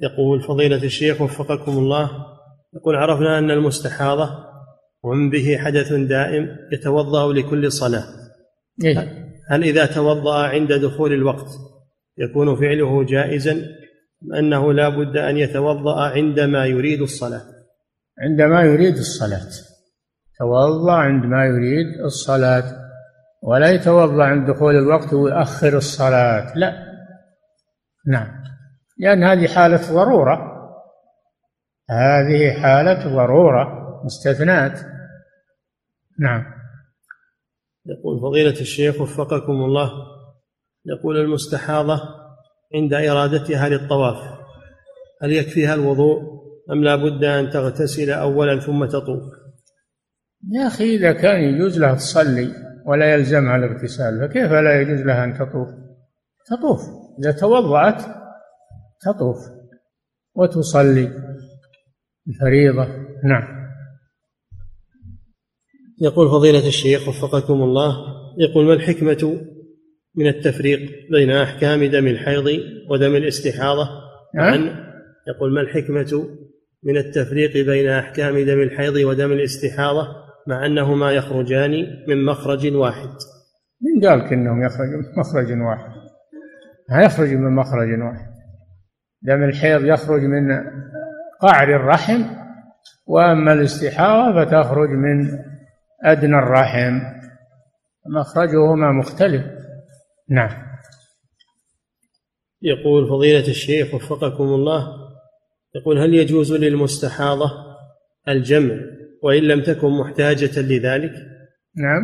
يقول فضيلة الشيخ وفقكم الله يقول عرفنا أن المستحاضة ومن به حدث دائم يتوضأ لكل صلاة. إيه؟ هل إذا توضأ عند دخول الوقت يكون فعله جائزا؟ أنه لا بد أن يتوضأ عندما يريد الصلاة. عندما يريد الصلاة. توضأ عندما يريد الصلاة. ولا يتوضأ عند دخول الوقت ويؤخر الصلاة. لا. نعم. لأن هذه حالة ضرورة. هذه حالة ضرورة. مستثنات نعم. يقول فضيلة الشيخ وفقكم الله. يقول المستحاضة عند إرادتها للطواف. هل يكفيها الوضوء أم لا بد أن تغتسل أولا ثم تطوف؟ يا أخي إذا كان يجوز لها تصلي ولا يلزمها الاغتسال فكيف لا يجوز لها أن تطوف؟ تطوف. إذا توضأت تطوف وتصلي الفريضة. نعم. يقول فضيلة الشيخ وفقكم الله يقول ما الحكمة من التفريق بين أحكام دم الحيض ودم الاستحاضة نعم يقول ما الحكمة من التفريق بين أحكام دم الحيض ودم الاستحاضة مع أنهما يخرجان من مخرج واحد؟ من قال انهم يخرجوا من مخرج واحد؟ ما يخرج من مخرج واحد. دم الحيض يخرج من قعر الرحم وأما الاستحاضة فتخرج من أدنى الرحم. مخرجهما مختلف. نعم. يقول فضيلة الشيخ وفقكم الله يقول هل يجوز للمستحاضة الجمع وإن لم تكن محتاجة لذلك؟ نعم.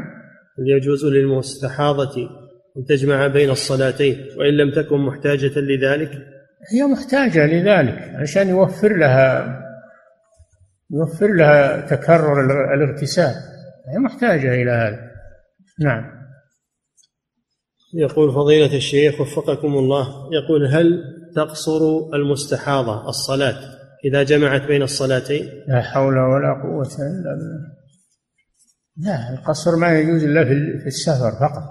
هل يجوز للمستحاضة أن تجمع بين الصلاتين وإن لم تكن محتاجة لذلك؟ هي محتاجة لذلك عشان يوفر لها يوفر لها تكرر الاغتسال هي محتاجة إلى هذا. نعم. يقول فضيلة الشيخ وفقكم الله يقول هل تقصر المستحاضة الصلاة إذا جمعت بين الصلاتين؟ لا حول ولا قوة إلا بالله. لا القصر ما يجوز إلا في السفر فقط.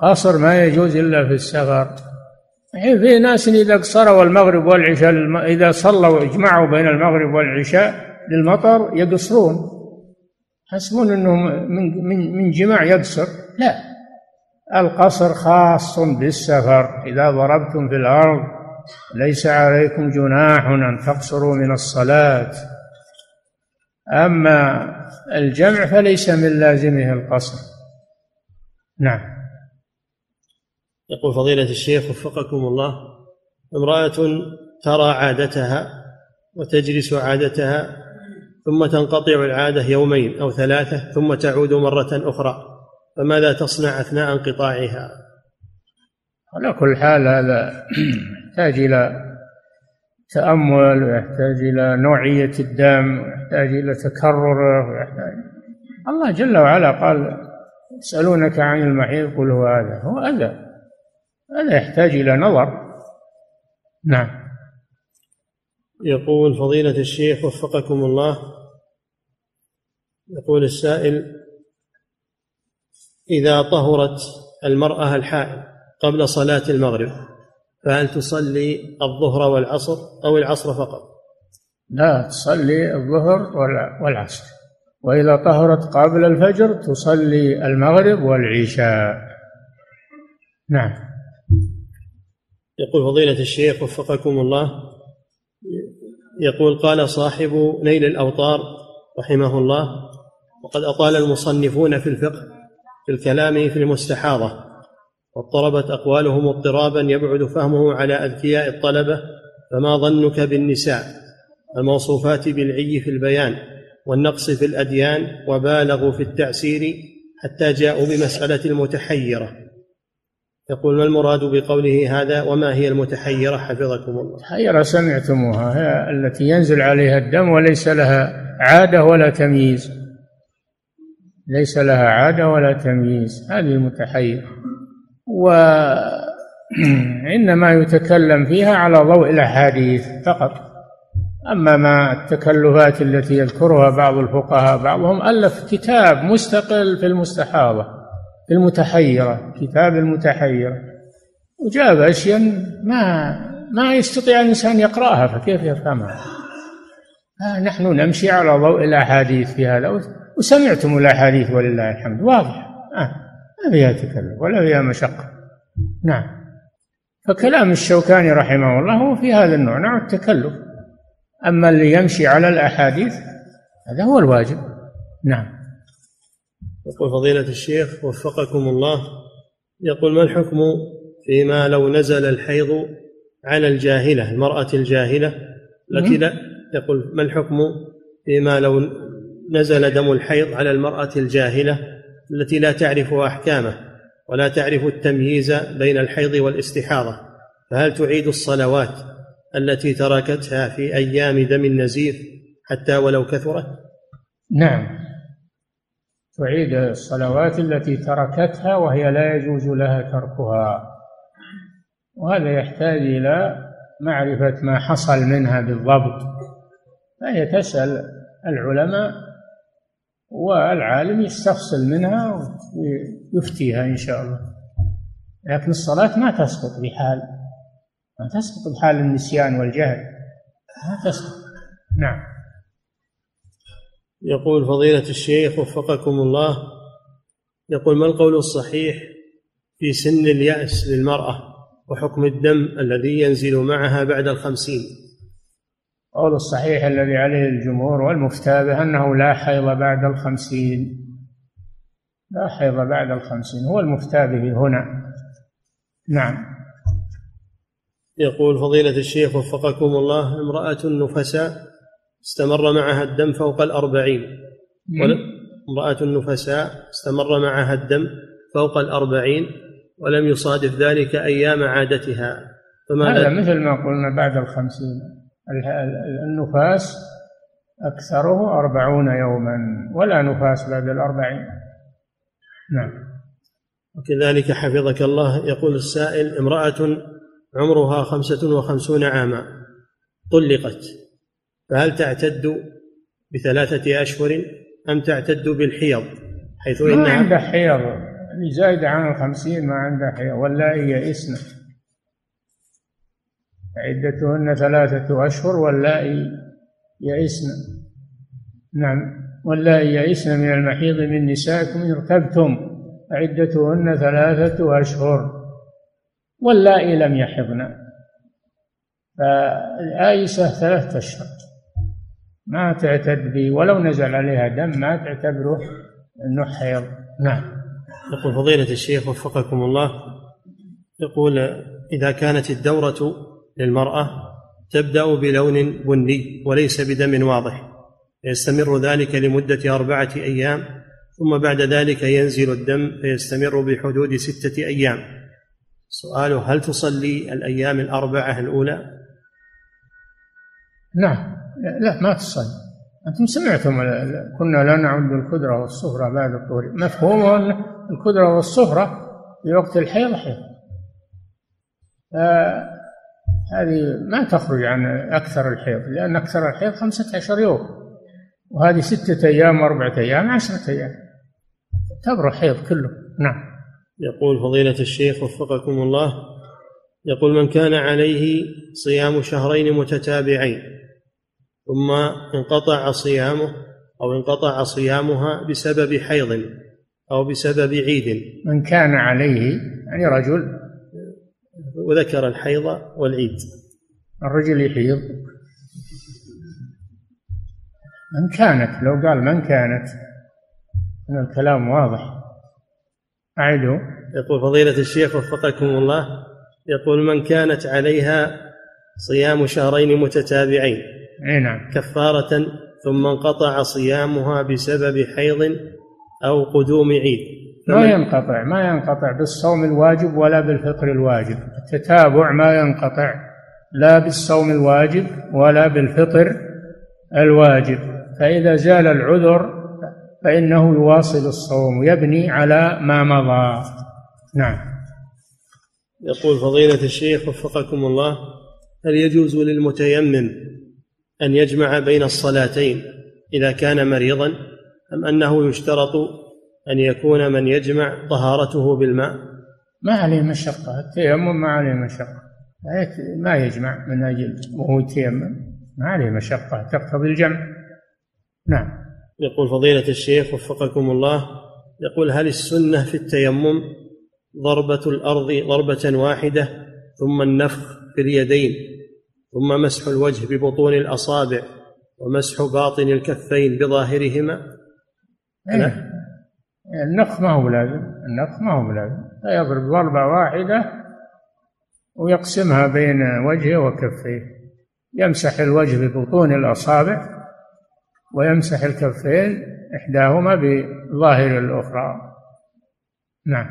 قصر ما يجوز إلا في السفر. الحين في ناس إذا قصروا المغرب والعشاء إذا صلوا اجمعوا بين المغرب والعشاء للمطر يقصرون. يحسبون أنه من من من جماع يقصر. لا. القصر خاص بالسفر. إذا ضربتم في الأرض ليس عليكم جناح أن تقصروا من الصلاة. أما الجمع فليس من لازمه القصر. نعم. يقول فضيلة الشيخ وفقكم الله امرأة ترى عادتها وتجلس عادتها ثم تنقطع العادة يومين أو ثلاثة ثم تعود مرة أخرى. فماذا تصنع أثناء انقطاعها؟ على كل حال هذا يحتاج إلى تأمل ويحتاج إلى نوعية الدم ويحتاج إلى تكرره ويحتاج. الله جل وعلا قال يسألونك عن المحيط قل هو هذا هو أذى. هذا يحتاج إلى نظر. نعم. يقول فضيلة الشيخ وفقكم الله يقول السائل إذا طهرت المرأة الحائض قبل صلاة المغرب فهل تصلي الظهر والعصر أو العصر فقط؟ لا تصلي الظهر والعصر. وإذا طهرت قبل الفجر تصلي المغرب والعشاء. نعم. يقول فضيلة الشيخ وفقكم الله يقول قال صاحب نيل الأوطار رحمه الله وقد أطال المصنفون في الفقه في الكلام في المستحاضة واضطربت أقوالهم اضطرابا يبعد فهمه على أذكياء الطلبة فما ظنك بالنساء؟ الموصوفات بالعي في البيان والنقص في الأديان وبالغوا في التعسير حتى جاءوا بمسألة المتحيرة. يقول ما المراد بقوله هذا وما هي المتحيرة؟ حفظكم الله. تحيرة سمعتموها هي التي ينزل عليها الدم وليس لها عادة ولا تمييز. ليس لها عادة ولا تمييز هذه المتحير وإنما يتكلم فيها على ضوء الأحاديث فقط. أما ما التكلفات التي يذكرها بعض الفقهاء بعضهم ألف كتاب مستقل في المستحاضة في المتحيرة كتاب المتحيرة. وجاب أشياء ما ما يستطيع الإنسان يقرأها فكيف يفهمها؟ آه نحن نمشي على ضوء الأحاديث في هذا. وسمعتم الأحاديث ولله الحمد. واضح. آه. ما فيها تكلف ولا فيها مشقة. نعم. فكلام الشوكاني رحمه الله هو في هذا النوع نوع التكلف. أما اللي يمشي على الأحاديث هذا هو الواجب. نعم. يقول فضيلة الشيخ وفقكم الله. يقول ما الحكم فيما لو نزل الحيض على الجاهلة المرأة الجاهلة؟ التي لا. يقول ما الحكم فيما لو نزل دم الحيض على المرأة الجاهلة التي لا تعرف أحكامه ولا تعرف التمييز بين الحيض والاستحاضة. فهل تعيد الصلوات التي تركتها في أيام دم النزيف حتى ولو كثرت؟ نعم. تعيد الصلوات التي تركتها وهي لا يجوز لها تركها. وهذا يحتاج إلى معرفة ما حصل منها بالضبط. فهي تسال العلماء والعالم يستفصل منها ويفتيها إن شاء الله. لكن الصلاة ما تسقط بحال ما تسقط بحال النسيان والجهل. ما تسقط. نعم. يقول فضيلة الشيخ وفقكم الله يقول ما القول الصحيح في سن اليأس للمرأة وحكم الدم الذي ينزل معها بعد الخمسين؟ قول الصحيح الذي عليه الجمهور والمفتى به أنه لا حيض بعد الخمسين. لا حيض بعد الخمسين. هو المفتى به هنا. نعم. يقول فضيلة الشيخ وفقكم الله امرأة نفساء استمر معها الدم فوق الأربعين. امرأة نفساء استمر معها الدم فوق الأربعين ولم يصادف ذلك أيام عادتها. فما هذا مثل ما قلنا بعد الخمسين. النفاس أكثره أربعون يوما ولا نفاس بعد الأربعين. نعم. وكذلك حفظك الله يقول السائل امرأة عمرها خمسة وخمسون عاما طلقت فهل تعتد بثلاثة أشهر أم تعتد بالحيض؟ حيث ما إنها عنده حيض. اللي زايدة عن الخمسين ما عنده حيض واللائي يئسن عدتهن ثلاثة أشهر واللائي يئسن. نعم واللائي يئسن من المحيض من نسائكم إن ارتبتم. عدتهن ثلاثة أشهر واللائي لم يحضن. فالآيسة ثلاثة أشهر. ما تعتد به ولو نزل عليها دم ما تعتبره إنه حيض. نعم. يقول فضيلة الشيخ وفقكم الله يقول إذا كانت الدورة للمرأة تبدأ بلون بني وليس بدم واضح. يستمر ذلك لمدة أربعة أيام ثم بعد ذلك ينزل الدم فيستمر بحدود ستة أيام. سؤاله هل تصلي الأيام الأربعة الأولى؟ نعم. لا ما تصلي. أنتم سمعتم كنا لا نعد الكدرة والصفرة بعد الطهر. مفهوم الكدرة والصفرة في وقت الحيض حيض. هذه ما تخرج عن أكثر الحيض لأن أكثر الحيض خمسة عشر يوم وهذه ستة أيام وأربعة أيام عشرة أيام. تعتبر حيض كله. نعم. يقول فضيلة الشيخ وفقكم الله يقول من كان عليه صيام شهرين متتابعين ثم انقطع صيامه أو انقطع صيامها بسبب حيض أو بسبب عيد. من كان عليه يعني رجل وذكر الحيض والعيد. الرجل يحيض. من كانت؟ لو قال من كانت؟ من الكلام واضح. أعده يقول فضيلة الشيخ وفقكم الله يقول من كانت عليها صيام شهرين متتابعين. إي نعم. كفارة ثم انقطع صيامها بسبب حيض أو قدوم عيد. ما ينقطع ما ينقطع بالصوم الواجب ولا بالفطر الواجب. التتابع ما ينقطع لا بالصوم الواجب ولا بالفطر الواجب. فإذا زال العذر فإنه يواصل الصوم ويبني على ما مضى. نعم. يقول فضيلة الشيخ وفقكم الله هل يجوز للمتيمم أن يجمع بين الصلاتين إذا كان مريضا أم أنه يشترط أن يكون من يجمع طهارته بالماء؟ ما عليه مشقة. التيمم ما عليه مشقة. ما يجمع من أجل وهو يتيمم ما عليه مشقة. تقتضي الجمع. نعم. يقول فضيلة الشيخ وفقكم الله يقول هل السنة في التيمم ضربة الأرض ضربة واحدة ثم النفخ في اليدين ثم مسح الوجه ببطون الأصابع ومسح باطن الكفين بظاهرهما؟ أيه. النفخ ما هو لازم النفخ ما هو لازم يضرب ضربة واحدة ويقسمها بين وجهه وكفيه. يمسح الوجه ببطون الأصابع ويمسح الكفين إحداهما بظاهر الأخرى. نعم.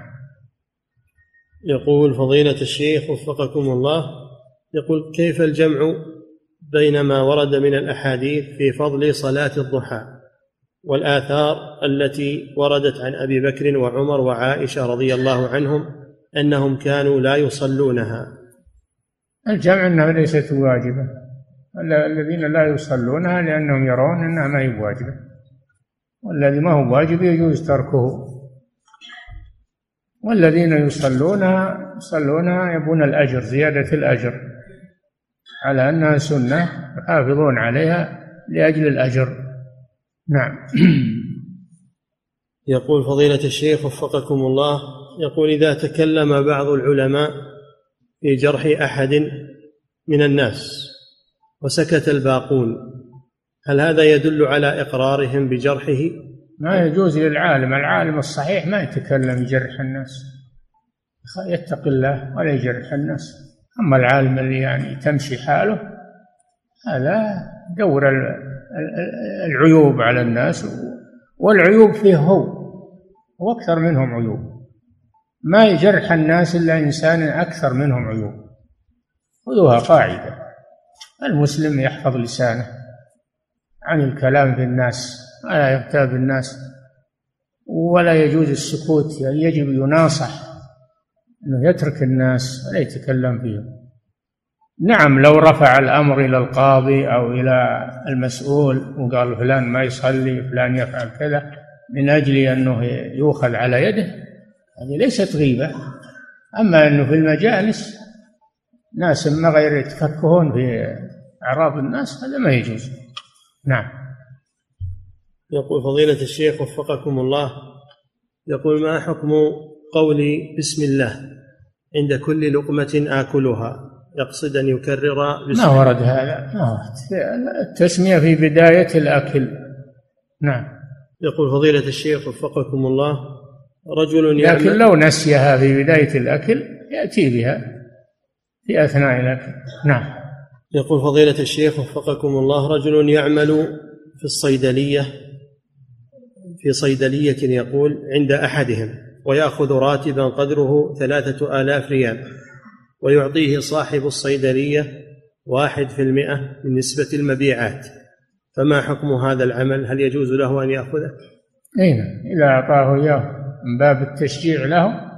يقول فضيلة الشيخ وفقكم الله يقول كيف الجمع بين ما ورد من الأحاديث في فضل صلاة الضحى؟ والآثار التي وردت عن أبي بكر وعمر وعائشة رضي الله عنهم أنهم كانوا لا يصلونها. الجمع أنها ليست واجبة. الذين لا يصلونها لأنهم يرون أنها ما هي واجبة. والذي ما هو واجب يجوز تركه. والذين يصلونها يصلونها يبون الأجر زيادة الأجر. على أنها سنة يحافظون عليها لأجل الأجر. نعم. يقول فضيلة الشيخ وفقكم الله يقول إذا تكلم بعض العلماء في جرح أحد من الناس وسكت الباقون هل هذا يدل على إقرارهم بجرحه؟ ما يجوز للعالم العالم الصحيح ما يتكلم يجرح الناس. يتقي الله ولا يجرح الناس. أما العالم اللي يعني تمشي حاله هذا دور العيوب على الناس والعيوب فيه هو وأكثر منهم عيوب. ما يجرح الناس إلا إنسان أكثر منهم عيوب. خذوها قاعدة. المسلم يحفظ لسانه عن الكلام في الناس ولا يغتاب الناس ولا يجوز السكوت يعني يجب يناصح إنه يترك الناس ولا يتكلم فيهم. نعم لو رفع الأمر إلى القاضي أو إلى المسؤول وقال فلان ما يصلي فلان يفعل كذا من أجل أنه يؤخذ على يده هذه ليست غيبة. أما أنه في المجالس ناس ما غير يتفكهون في أعراض الناس هذا ما يجوز. نعم. يقول فضيلة الشيخ وفقكم الله يقول ما حكم قولي بسم الله عند كل لقمة آكلها؟ يقصد أن يكرر بسم ما ورد هذا؟ ما ورد. التسمية في بداية الأكل. نعم. يقول فضيلة الشيخ وفقكم الله رجل لكن لو نسيها في بداية الأكل يأتي بها في أثناء الأكل. نعم. يقول فضيلة الشيخ وفقكم الله رجل يعمل في الصيدلية في صيدلية يقول عند أحدهم ويأخذ راتبا قدره ثلاثة آلاف ريال. ويعطيه صاحب الصيدلية واحد في المئة من نسبة المبيعات. فما حكم هذا العمل؟ هل يجوز له أن يأخذه؟ أي نعم. إذا أعطاه إياه من باب التشجيع له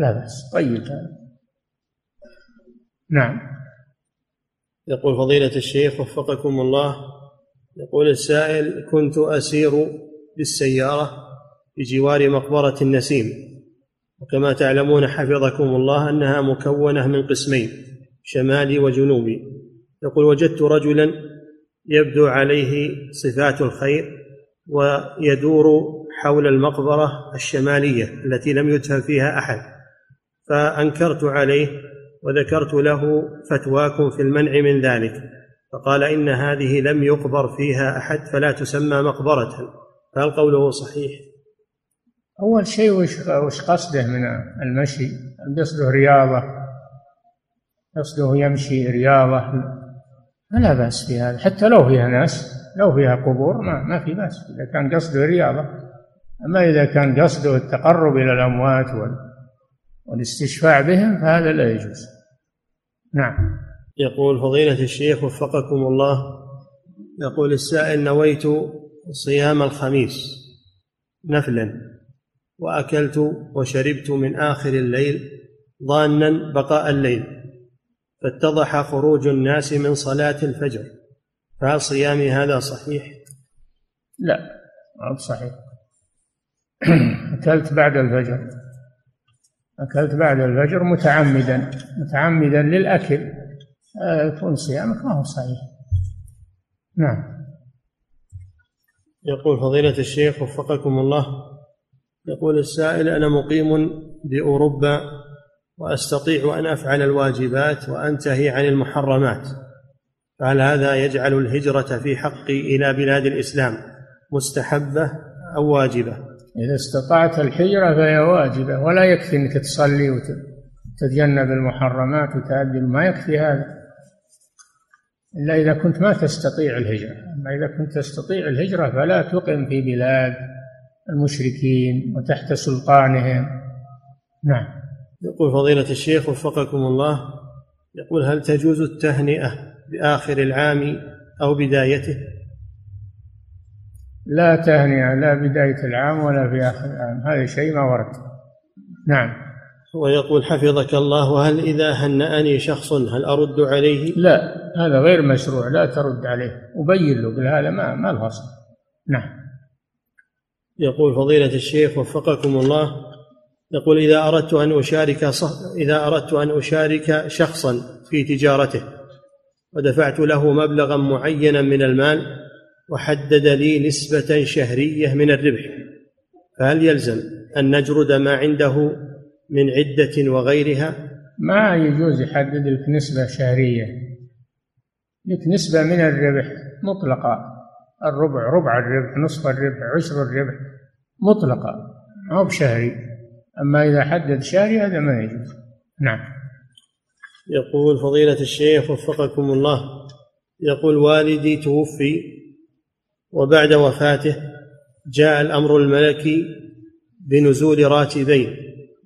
لا بأس. طيب. نعم. يقول فضيلة الشيخ وفقكم الله يقول السائل كنت أسير بالسيارة بجوار مقبرة النسيم. وكما تعلمون حفظكم الله أنها مكونة من قسمين شمالي وجنوبي. يقول وجدت رجلا يبدو عليه صفات الخير ويدور حول المقبرة الشمالية التي لم يدفن فيها أحد. فأنكرت عليه وذكرت له فتواكم في المنع من ذلك. فقال إن هذه لم يقبر فيها أحد فلا تسمى مقبرة. فهل قوله صحيح؟ أول شيء وش وش قصده من المشي؟ قصده رياضة. قصده يمشي رياضة. لا بأس في هذا حتى لو فيها ناس لو فيها قبور ما ما في بأس. إذا كان قصده رياضة. أما إذا كان قصده التقرب إلى الأموات والاستشفاع بهم فهذا لا يجوز. نعم. يقول فضيلة الشيخ وفقكم الله يقول السائل نويت صيام الخميس نفلا. وأكلت وشربت من آخر الليل ظانا بقاء الليل فاتضح خروج الناس من صلاة الفجر. فهل صيامي هذا صحيح؟ لا ما صحيح. أكلت بعد الفجر. أكلت بعد الفجر متعمدا متعمدا للأكل. يكون صيامك ما هو صحيح. نعم. يقول فضيلة الشيخ وفقكم الله يقول السائل أنا مقيم بأوروبا وأستطيع أن أفعل الواجبات وأنتهي عن المحرمات فهل هذا يجعل الهجرة في حقي إلى بلاد الإسلام مستحبة أو واجبة؟ إذا استطعت الهجرة فهي واجبة ولا يكفي أنك تصلي وتتجنب المحرمات وتأدي ما يكفي هذا. إلا إذا كنت ما تستطيع الهجرة أما إذا كنت تستطيع الهجرة فلا تقم في بلاد المشركين وتحت سلطانهم. نعم. يقول فضيلة الشيخ وفقكم الله يقول هل تجوز التهنئة بآخر العام أو بدايته؟ لا تهنئة لا بداية العام ولا في آخر العام. هذا شيء ما ورد. نعم. ويقول حفظك الله وهل إذا هنأني شخص هل أرد عليه؟ لا هذا غير مشروع لا ترد عليه. وبين له قل هذا ما ما له نعم. يقول فضيلة الشيخ وفقكم الله يقول إذا أردت أن أشارك إذا أردت أن أشارك شخصا في تجارته ودفعت له مبلغا معينا من المال وحدد لي نسبة شهرية من الربح فهل يلزم أن نجرد ما عنده من عدة وغيرها؟ ما يجوز يحدد لك نسبة شهرية لك نسبة من الربح مطلقة. الربع ربع الربح نصف الربح عشر الربح مطلقة ما هو بشهري. أما إذا حدد شهري هذا ما يجوز. نعم. يقول فضيلة الشيخ وفقكم الله يقول والدي توفي وبعد وفاته جاء الأمر الملكي بنزول راتبين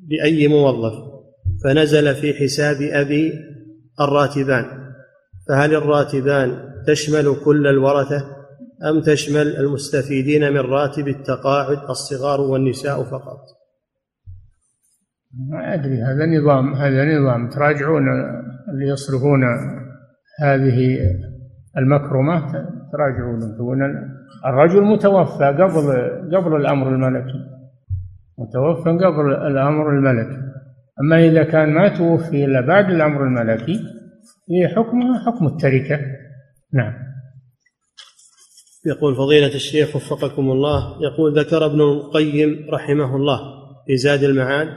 لأي موظف فنزل في حساب أبي الراتبان. فهل الراتبان تشمل كل الورثة؟ أم تشمل المستفيدين من راتب التقاعد الصغار والنساء فقط؟ ما أدري هذا نظام هذا نظام. تراجعون اللي يصرفون هذه المكرمة تراجعون الرجل متوفى قبل قبل الأمر الملكي. متوفى قبل الأمر الملكي. أما إذا كان ما توفي إلا بعد الأمر الملكي هي حكمها حكم التركة. نعم. يقول فضيلة الشيخ وفقكم الله يقول ذكر ابن القيم رحمه الله في زاد المعاد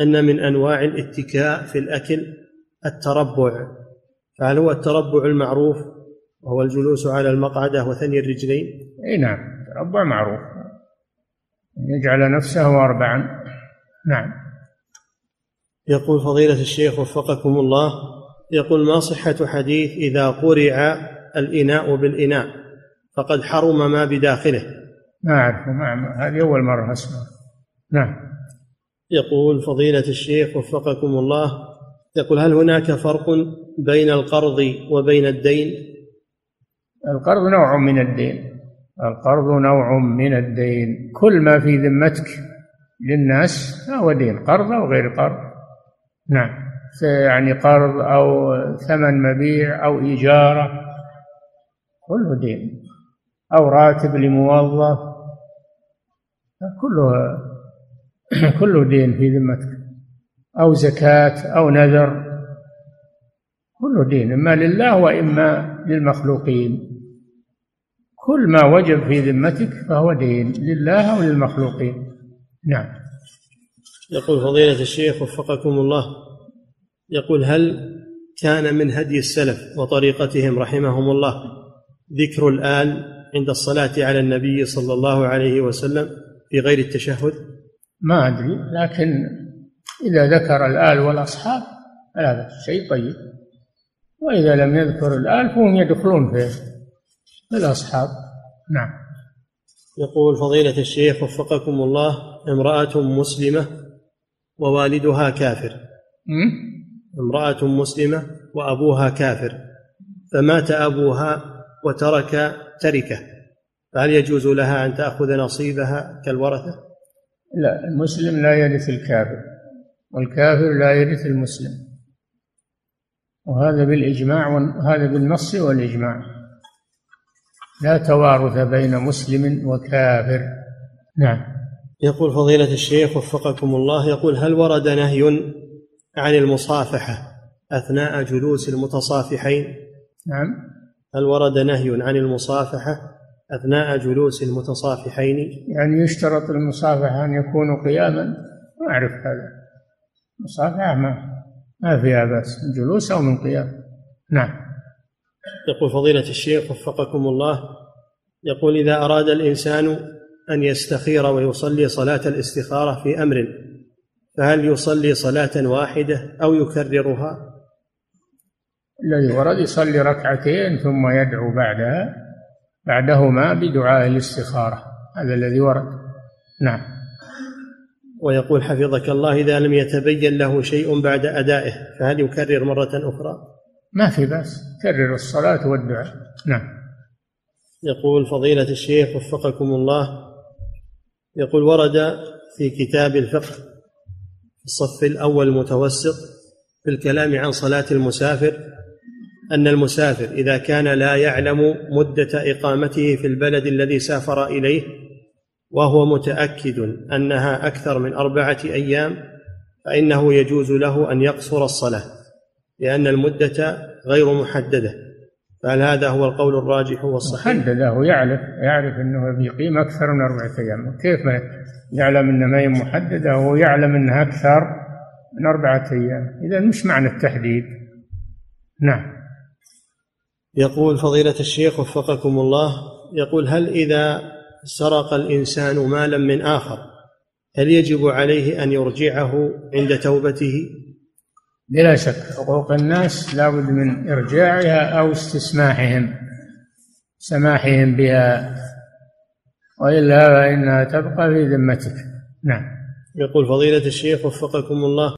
أن من أنواع الاتكاء في الأكل التربع فهل هو التربع المعروف وهو الجلوس على المقعدة وثني الرجلين؟ أي نعم التربع معروف. يجعل نفسه أربعا. نعم. يقول فضيلة الشيخ وفقكم الله يقول ما صحة حديث إذا قرع الإناء بالإناء؟ فقد حرم ما بداخله. ما أعرف ما هذه أول مرة أسمع. نعم. يقول فضيلة الشيخ وفقكم الله يقول هل هناك فرق بين القرض وبين الدين؟ القرض نوع من الدين. القرض نوع من الدين. كل ما في ذمتك للناس فهو دين قرض أو غير قرض. نعم. يعني قرض أو ثمن مبيع أو إيجارة كله دين. أو راتب لموظف. كله كله دين في ذمتك. أو زكاة أو نذر. كله دين إما لله وإما للمخلوقين. كل ما وجب في ذمتك فهو دين لله أو للمخلوقين. نعم. يقول فضيلة الشيخ وفقكم الله يقول هل كان من هدي السلف وطريقتهم رحمهم الله ذكر الآل عند الصلاة على النبي صلى الله عليه وسلم في غير التشهد؟ ما أدري لكن إذا ذكر الآل والأصحاب هذا شيء طيب. وإذا لم يذكر الآل فهم يدخلون في الأصحاب. نعم. يقول فضيلة الشيخ وفقكم الله امرأة مسلمة ووالدها كافر. امرأة مسلمة وأبوها كافر فمات أبوها وترك تركة. فهل يجوز لها أن تأخذ نصيبها كالورثة؟ لا المسلم لا يرث الكافر والكافر لا يرث المسلم. وهذا بالإجماع وهذا بالنص والإجماع. لا توارث بين مسلم وكافر. نعم. يقول فضيلة الشيخ وفقكم الله يقول هل ورد نهي عن المصافحة أثناء جلوس المتصافحين؟ نعم. هل ورد نهي عن المصافحة؟ أثناء جلوس المتصافحين؟ يعني يشترط المصافحة أن يكونوا قياما؟ ما أعرف هذا. المصافحة ما ما فيها بأس. من جلوس أو من قيام؟ نعم. يقول فضيلة الشيخ وفقكم الله يقول إذا أراد الإنسان أن يستخير ويصلي صلاة الاستخارة في أمر فهل يصلي صلاة واحدة أو يكررها؟ الذي ورد يصلي ركعتين ثم يدعو بعدها. بعدهما بدعاء الاستخارة. هذا الذي ورد. نعم. ويقول حفظك الله إذا لم يتبين له شيء بعد أدائه فهل يكرر مرة أخرى؟ ما في بأس. كرر الصلاة والدعاء. نعم. يقول فضيلة الشيخ وفقكم الله. يقول ورد في كتاب الفقه الصف الأول المتوسط في الكلام عن صلاة المسافر أن المسافر إذا كان لا يعلم مدة إقامته في البلد الذي سافر إليه وهو متأكد أنها أكثر من أربعة أيام فإنه يجوز له أن يقصر الصلاة لأن المدة غير محددة. فهل هذا هو القول الراجح والصحيح؟ محددة يعرف يعرف أنه بيقيم أكثر من أربعة أيام. كيف يعلم أن ما هي محددة؟ وهو يعلم أنها أكثر من أربعة أيام. إذا مش معنى التحديد. نعم. يقول فضيلة الشيخ وفقكم الله يقول هل إذا سرق الإنسان مالا من آخر هل يجب عليه أن يرجعه عند توبته؟ بلا شك حقوق الناس لابد من إرجاعها أو استسماحهم سماحهم بها وإلا فإنها تبقى في ذمتك. نعم. يقول فضيلة الشيخ وفقكم الله